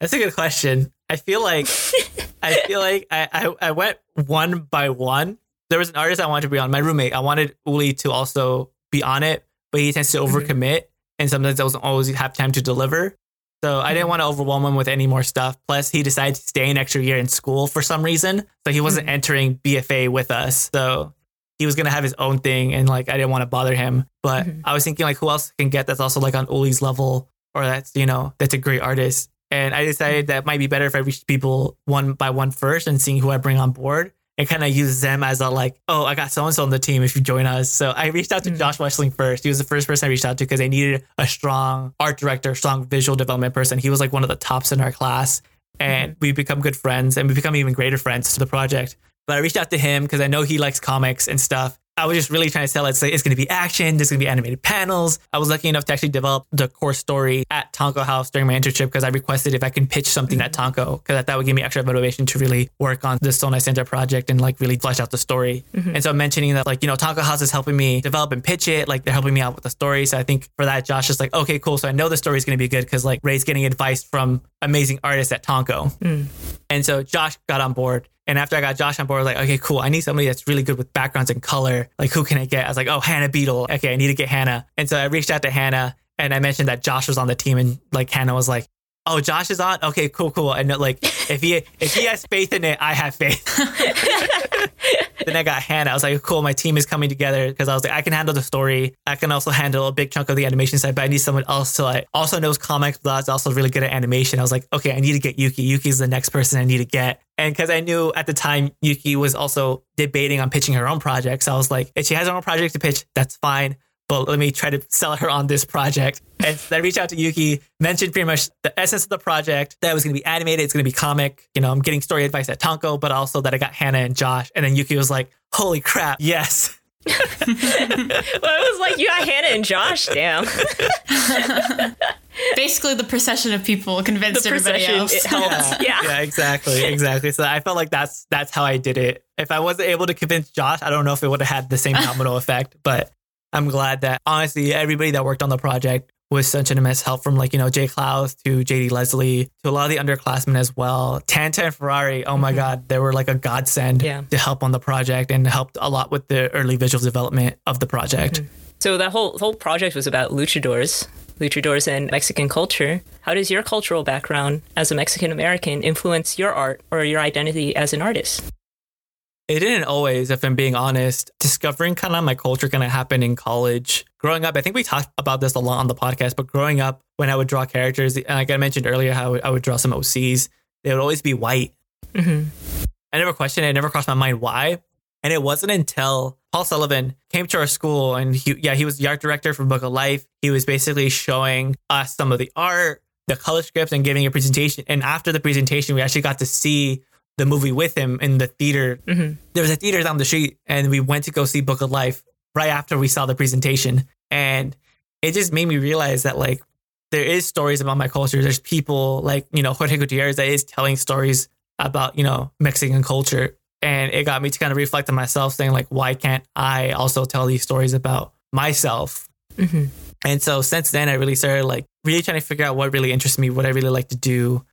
That's a good question. I feel like I feel like I, I, I went one by one. There was an artist I wanted to be on. My roommate. I wanted Uli to also be on it, but he tends to mm-hmm. overcommit and sometimes doesn't always have time to deliver. So I didn't mm-hmm. want to overwhelm him with any more stuff. Plus, he decided to stay an extra year in school for some reason. So he wasn't mm-hmm. entering BFA with us. So he was gonna have his own thing, and like I didn't want to bother him. But Mhm. I was thinking like, who else can get that's also like on Uli's level, or that's you know that's a great artist. And I decided that it might be better if I reached people one by one first and seeing who I bring on board. And kind of use them as a like, oh, I got so and so on the team if you join us. So I reached out to Mhm. Josh Westling first. He was the first person I reached out to because I needed a strong art director, strong visual development person. He was like one of the tops in our class, and we become good friends, and we become even greater friends to the project. But I reached out to him because I know he likes comics and stuff. I was just really trying to sell it. It's like it's going to be action. There's going to be animated panels. I was lucky enough to actually develop the core story at Tonko House during my internship because I requested if I can pitch something at Tonko because that would give me extra motivation to really work on the Sol Naciente project and like really flesh out the story. Mm-hmm. And so mentioning that like you know Tonko House is helping me develop and pitch it. Like they're helping me out with the story. So I think for that, Josh is like, okay, cool. So I know the story is going to be good because like Ray's getting advice from amazing artists at Tonko. Mm. And so Josh got on board. And after I got Josh on board, I was like, okay, cool. I need somebody that's really good with backgrounds and color. Like, who can I get? I was like, oh, Hannah Beetle. Okay, I need to get Hannah. And so I reached out to Hannah and I mentioned that Josh was on the team. And like, Hannah was like, oh, Josh is on? Okay, cool, cool. And like, if he if he has faith in it, I have faith. then I got Hannah. I was like, cool, my team is coming together because I was like, I can handle the story. I can also handle a big chunk of the animation side, but I need someone else to like also knows comics, but is also really good at animation. I was like, okay, I need to get Yuki. Yuki's the next person I need to get. And because I knew at the time Yuki was also debating on pitching her own project. So I was like, if she has her own project to pitch, that's fine. But let me try to sell her on this project. And so I reached out to Yuki, mentioned pretty much the essence of the project, that it was going to be animated, it's going to be comic. You know, I'm getting story advice at Tonko, but also that I got Hannah and Josh. And then Yuki was like, holy crap, yes. Well, it was like you got Hannah and Josh. Damn. Basically, the procession of people convinced The everybody procession, else. it helped. Yeah. yeah, exactly, exactly. So I felt like that's that's how I did it. If I wasn't able to convince Josh, I don't know if it would have had the same domino effect. But I'm glad that honestly, everybody that worked on the project was such an immense help from like you know Jay Klaus to JD Leslie to a lot of the underclassmen as well. Tanta and Ferrari, oh my mm-hmm. god, they were like a godsend Yeah. to help on the project and helped a lot with the early visual development of the project. Mm-hmm. So that whole whole project was about luchadors, luchadors and Mexican culture. How does your cultural background as a Mexican American influence your art or your identity as an artist? It didn't always, if I'm being honest. Discovering kind of my culture kind of happened in college. Growing up, I think we talked about this a lot on the podcast, but growing up, when I would draw characters, and like I mentioned earlier, how I would, draw some OCs, they would always be white. hmm I never questioned it. It never crossed my mind why. And it wasn't until Paul Sullivan came to our school and he, yeah, he was the art director for Book of Life. He was basically showing us some of the art, the color scripts, and giving a presentation. And after the presentation, we actually got to see the movie with him in the theater. hmm There was a theater down the street, and we went to go see Book of Life right after we saw the presentation. And it just made me realize that like there is stories about my culture. There's people like, you know, Jorge Gutierrez that is telling stories about, you know, Mexican culture. And it got me to kind of reflect on myself, saying, like, why can't I also tell these stories about myself? hmm And so since then, I really started like really trying to figure out what really interests me, what I really like to do.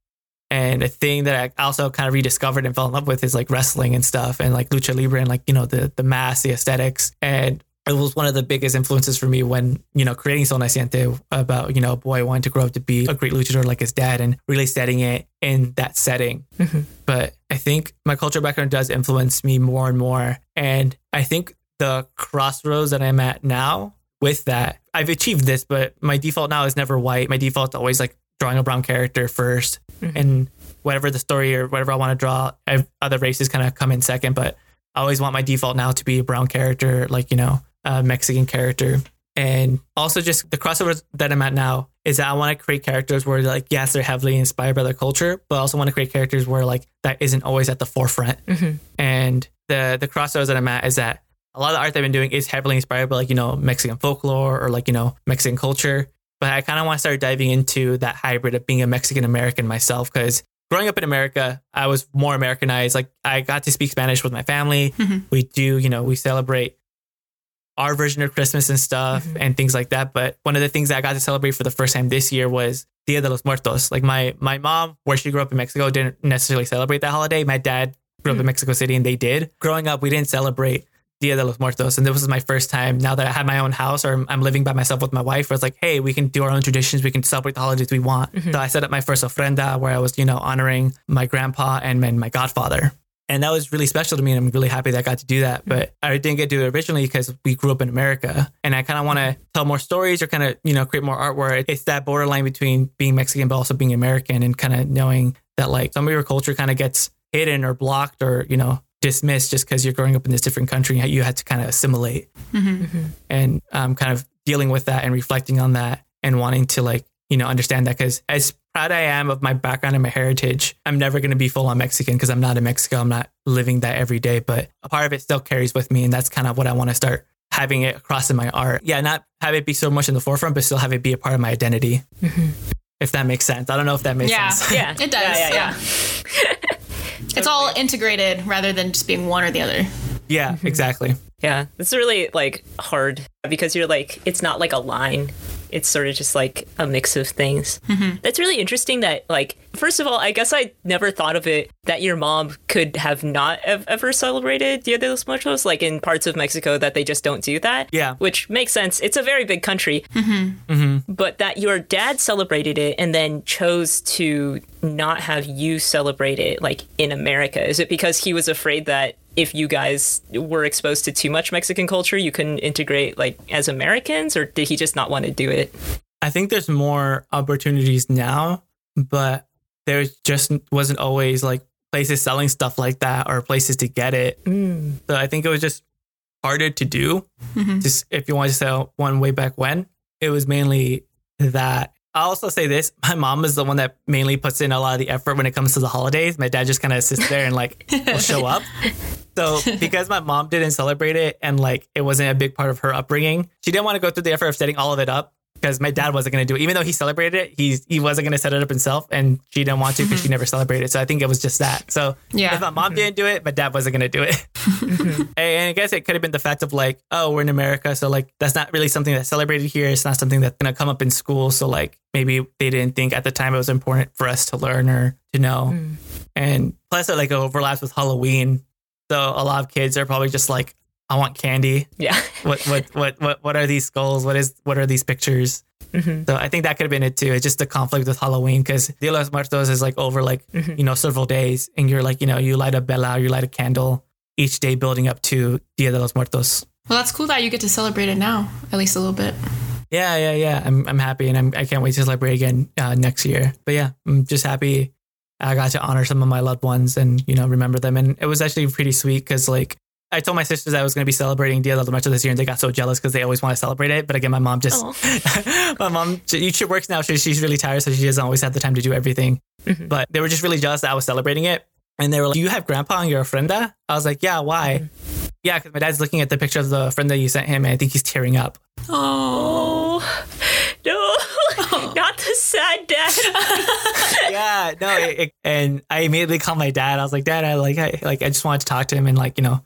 And a thing that I also kind of rediscovered and fell in love with is like wrestling and stuff and like lucha libre and like, you know, the, the mass, the aesthetics. And it was one of the biggest influences for me when, you know, creating Sol Naciente about, you know, boy wanting to grow up to be a great luchador like his dad and really setting it in that setting. hmm But I think my cultural background does influence me more and more. And I think the crossroads that I'm at now with that, I've achieved this, but my default now is never white. My default is always like drawing a brown character 1st Mhm. And whatever the story or whatever I want to draw, I've, other races kind of come in second. But I always want my default now to be a brown character, like, you know, a Mexican character. And also just the crossovers that I'm at now is that I want to create characters where like, yes, they're heavily inspired by their culture, but I also want to create characters where like that isn't always at the forefront. hmm And the the crossovers that I'm at is that a lot of the art that I've been doing is heavily inspired by like, you know, Mexican folklore or like, you know, Mexican culture. But I kind of want to start diving into that hybrid of being a Mexican American myself because growing up in America, I was more Americanized. Like I got to speak Spanish with my family. Mhm. We do, you know, we celebrate our version of Christmas and stuff Mhm. and things like that. But one of the things that I got to celebrate for the first time this year was Dia de los Muertos. Like my my mom, where she grew up in Mexico, didn't necessarily celebrate that holiday. My dad grew up in Mexico City and they did. Growing up, we didn't celebrate Dia de los Muertos. And this was my first time now that I have my own house or I'm living by myself with my wife. Where it's like, hey, we can do our own traditions. We can celebrate the holidays we want. Mm-hmm. So I set up my first ofrenda where I was, you know, honoring my grandpa and my, my godfather. And that was really special to me. And I'm really happy that I got to do that. Mm-hmm. But I didn't get to do it originally because we grew up in America. And I kind of want to tell more stories or kind of, you know, create more art where it's that borderline between being Mexican, but also being American and kind of knowing that like some of your culture kind of gets hidden or blocked or, you know, dismissed just because you're growing up in this different country. You had to kind of assimilate mm-hmm. Mm-hmm. and um, kind of dealing with that and reflecting on that and wanting to like, you know, understand that because as proud I am of my background and my heritage, I'm never going to be full on Mexican because I'm not in Mexico. I'm not living that every day, but a part of it still carries with me. And that's kind of what I want to start having it across in my art. Yeah, not have it be so much in the forefront, but still have it be a part of my identity. Mm-hmm. If that makes sense. I don't know if that makes Yeah. sense. Yeah, Yeah. It does. Yeah, yeah, Yeah. It's all integrated rather than just being one or the other. Yeah, mm-hmm. exactly. Yeah, it's really like hard because you're like it's not like a line. It's sort of just like a mix of things. Mm-hmm. That's really interesting. That like first of all, I guess I never thought of it that your mom could have not have ever celebrated Dia de los Muertos, like in parts of Mexico that they just don't do that. Yeah. which makes sense. It's a very big country, mm-hmm. Mm-hmm. but that your dad celebrated it and then chose to not have you celebrate it like in America? Is it because he was afraid that if you guys were exposed to too much Mexican culture, you couldn't integrate like as Americans, or did he just not want to do it? I think there's more opportunities now, but there just wasn't always like places selling stuff like that or places to get it. Mm. So I think it was just harder to do. Mm-hmm. Just if you want to sell uh, one way back when, it was mainly that. I'll also say this: my mom is the one that mainly puts in a lot of the effort when it comes to the holidays. My dad just kind of sits there and like will show up. So because my mom didn't celebrate it and like it wasn't a big part of her upbringing, she didn't want to go through the effort of setting all of it up because my dad wasn't going to do it. Even though he celebrated it, he's he wasn't going to set it up himself, and she didn't want to because she mm-hmm. never celebrated. So I think it was just that. So Yeah. if my mom mm-hmm. didn't do it, my dad wasn't going to do it. and I guess it could have been the fact of like, oh, we're in America, so like that's not really something that's celebrated here. It's not something that's going to come up in school. So like maybe they didn't think at the time it was important for us to learn or to know. Mm. And plus, it like overlaps with Halloween. So a lot of kids are probably just like, I want candy. Yeah, What what what what what are these skulls? What is what are these pictures? So I think that could have been it too. It's just the conflict with Halloween because Dia de los Muertos is like over like you know several days, and you're like you know you light a vela, you light a candle each day building up to Dia de los Muertos. Well, that's cool that you get to celebrate it now, at least a little bit. Yeah, yeah, yeah. I'm I'm happy, and I'm I can't wait to celebrate again uh, next year. But yeah, I'm just happy I got to honor some of my loved ones and you know remember them, and it was actually pretty sweet because like. I told my sisters I was going to be celebrating Dia de los Muertos this year, and they got so jealous because they always want to celebrate it. But again, my mom just, my mom, she, works now. She, she's really tired, so she doesn't always have the time to do everything. Mm-hmm. But they were just really jealous that I was celebrating it. And they were like, Do you have grandpa on your ofrenda? I was like, Yeah, why? Mm-hmm. Yeah, because my dad's looking at the picture of the ofrenda you sent him, and I think he's tearing up. Oh. Oh no, not the sad dad. yeah, no, it, it- and I immediately called my dad. I was like, Dad, I like, I like, I just wanted to talk to him and like, you know,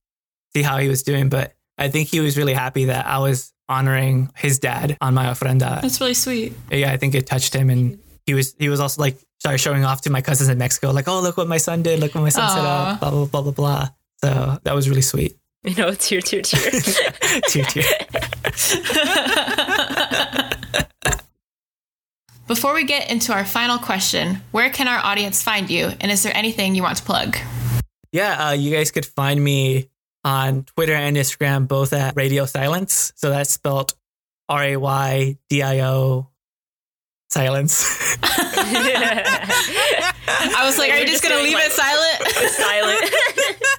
see how he was doing. But I think he was really happy that I was honoring his dad on my ofrenda. That's really sweet. Yeah, I think it touched him, and he was he was also like started showing off to my cousins in Mexico, like, oh, look what my son did, look what my son set up, blah blah blah blah blah. So that was really sweet. you know, tear, tear, tear. Tear, tear. Before we get into our final question, where can our audience find you? And is there anything you want to plug? Yeah, uh, you guys could find me on Twitter and Instagram, both at Radio Silence. So that's spelled R A Y D I O Silence. I was like, are you just just going to leave like- it silent?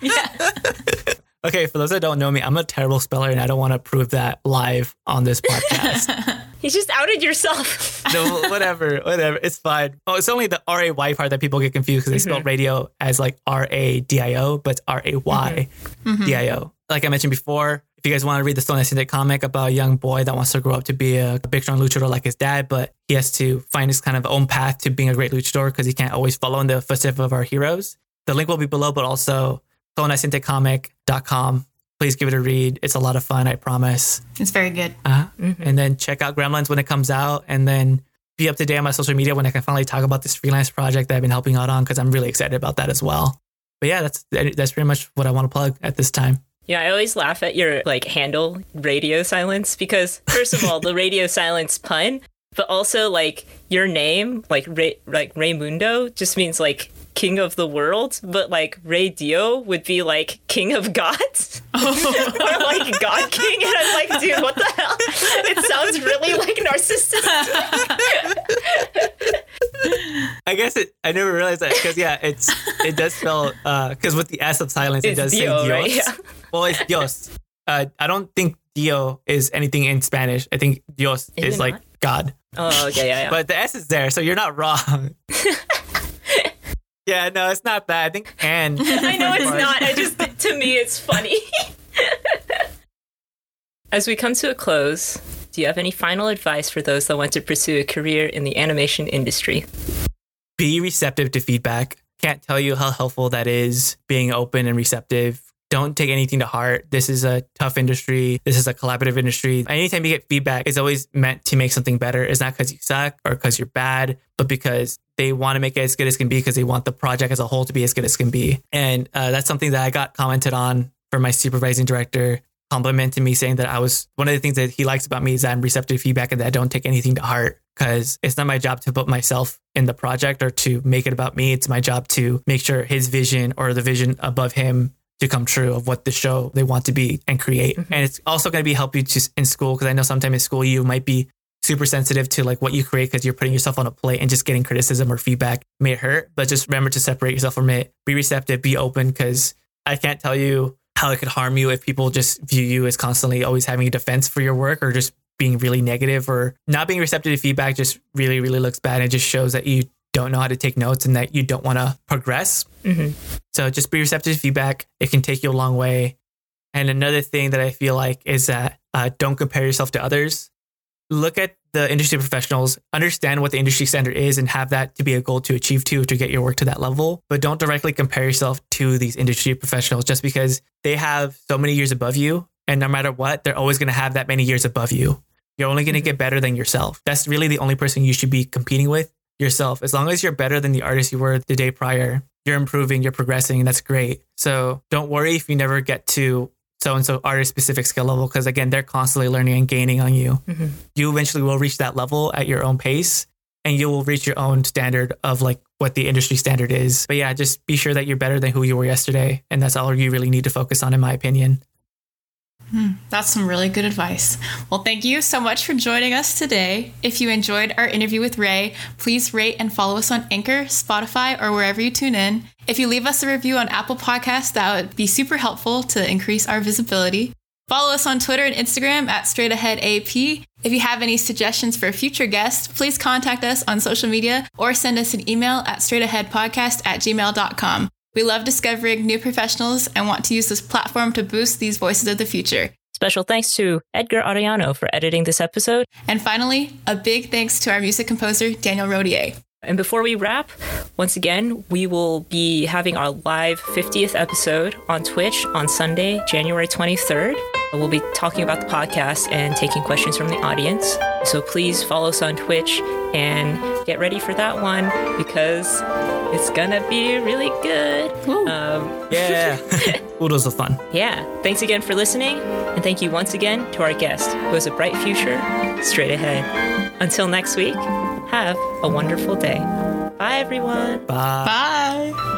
Silent. okay, for those that don't know me, I'm a terrible speller, and I don't want to prove that live on this podcast. You just outed yourself. no, whatever, whatever. It's fine. Oh, it's only the R A Y part that people get confused because they spell mm-hmm. radio as like R A D I O, but R A Y D I O. Mm-hmm. Mm-hmm. Like I mentioned before, if you guys want to read the Sol Naciente comic about a young boy that wants to grow up to be a big strong luchador like his dad, but he has to find his kind of own path to being a great luchador because he can't always follow in the footsteps of our heroes. The link will be below, but also solnacientecomic.com. Please give it a read. It's a lot of fun, I promise. it's very good. Uh, And then check out Gremlins when it comes out, and then be up to date on my social media when I can finally talk about this freelance project that I've been helping out on because I'm really excited about that as well. But yeah, that's that's pretty much what I want to plug at this time. Yeah, I always laugh at your like handle radio silence because first of all, the radio silence pun, but also like your name, like Ray, like Raymundo, just means like king of the world, but like Ray Dio would be like king of gods or like god king, and I'm like, dude, what the hell? It sounds really like narcissistic. I guess it. I never realized that because yeah, it's it does spell because with the S of silence, it It's does Dio, say Dios. right? Yeah. Well, it's Dios. Uh, I don't think Dio is anything in Spanish. I think Dios Is is, like not? God. Oh, okay, yeah, yeah. But the S is there, so you're not wrong. yeah, no, it's not that. I think and I know it's not. I just to me it's funny. As we come to a close, do you have any final advice for those that want to pursue a career in the animation industry? be receptive to feedback. Can't tell you how helpful that is. Being open and receptive. Don't take anything to heart. This is a tough industry. This is a collaborative industry. Anytime you get feedback, it's always meant to make something better. It's not because you suck or because you're bad, but because they want to make it as good as can be because they want the project as a whole to be as good as can be. And uh, that's something that I got commented on from my supervising director complimented me saying that I was one of the things that he likes about me is that I'm receptive to feedback and that I don't take anything to heart because it's not my job to put myself in the project or to make it about me. It's my job to make sure his vision or the vision above him to come true of what the show they want to be and create. Mm-hmm. And it's also going to be help you to in school because I know sometimes in school you might be super sensitive to like what you create because you're putting yourself on a plate and just getting criticism or feedback may hurt. But just remember to separate yourself from it. Be receptive, be open because I can't tell you how it could harm you if people just view you as constantly always having a defense for your work or just being really negative or not being receptive to feedback just really, really looks bad. And it just shows that you don't know how to take notes and that you don't want to progress. Mhm. So just be receptive to feedback. It can take you a long way. And another thing that I feel like is that uh, don't compare yourself to others. Look at the industry professionals, understand what the industry standard is, and have that to be a goal to achieve to to get your work to that level. But don't directly compare yourself to these industry professionals just because they have so many years above you. And no matter what, they're always going to have that many years above you. You're only going to get better than yourself. That's really the only person you should be competing with yourself. As long as you're better than the artist you were the day prior, you're improving, you're progressing, and that's great. So don't worry if you never get to so and so artist specific skill level because again, they're constantly learning and gaining on you. Mhm. You eventually will reach that level at your own pace and you will reach your own standard of like what the industry standard is. But yeah, just be sure that you're better than who you were yesterday. And that's all you really need to focus on, in my opinion. Hmm, that's some really good advice. Well, thank you so much for joining us today. If you enjoyed our interview with Ray, please rate and follow us on Anchor, Spotify, or wherever you tune in. If you leave us a review on Apple Podcasts, that would be super helpful to increase our visibility. Follow us on Twitter and Instagram at StraightAheadAP. If you have any suggestions for a future guest, please contact us on social media or send us an email at straightaheadpodcast at gmail.com. We love discovering new professionals and want to use this platform to boost these voices of the future. Special thanks to Edgar Ariano for editing this episode. And finally, a big thanks to our music composer, Daniel Rodier. And before we wrap, once again, we will be having our live 50th episode on Twitch on Sunday, January 23rd. We'll be talking about the podcast and taking questions from the audience. So please follow us on Twitch and get ready for that one because it's gonna be really good. Um, Yeah. Oodles of fun. yeah, thanks again for listening, and thank you once again to our guest who has a bright future straight ahead. Until next week, have a wonderful day. Bye, everyone. Bye. Bye.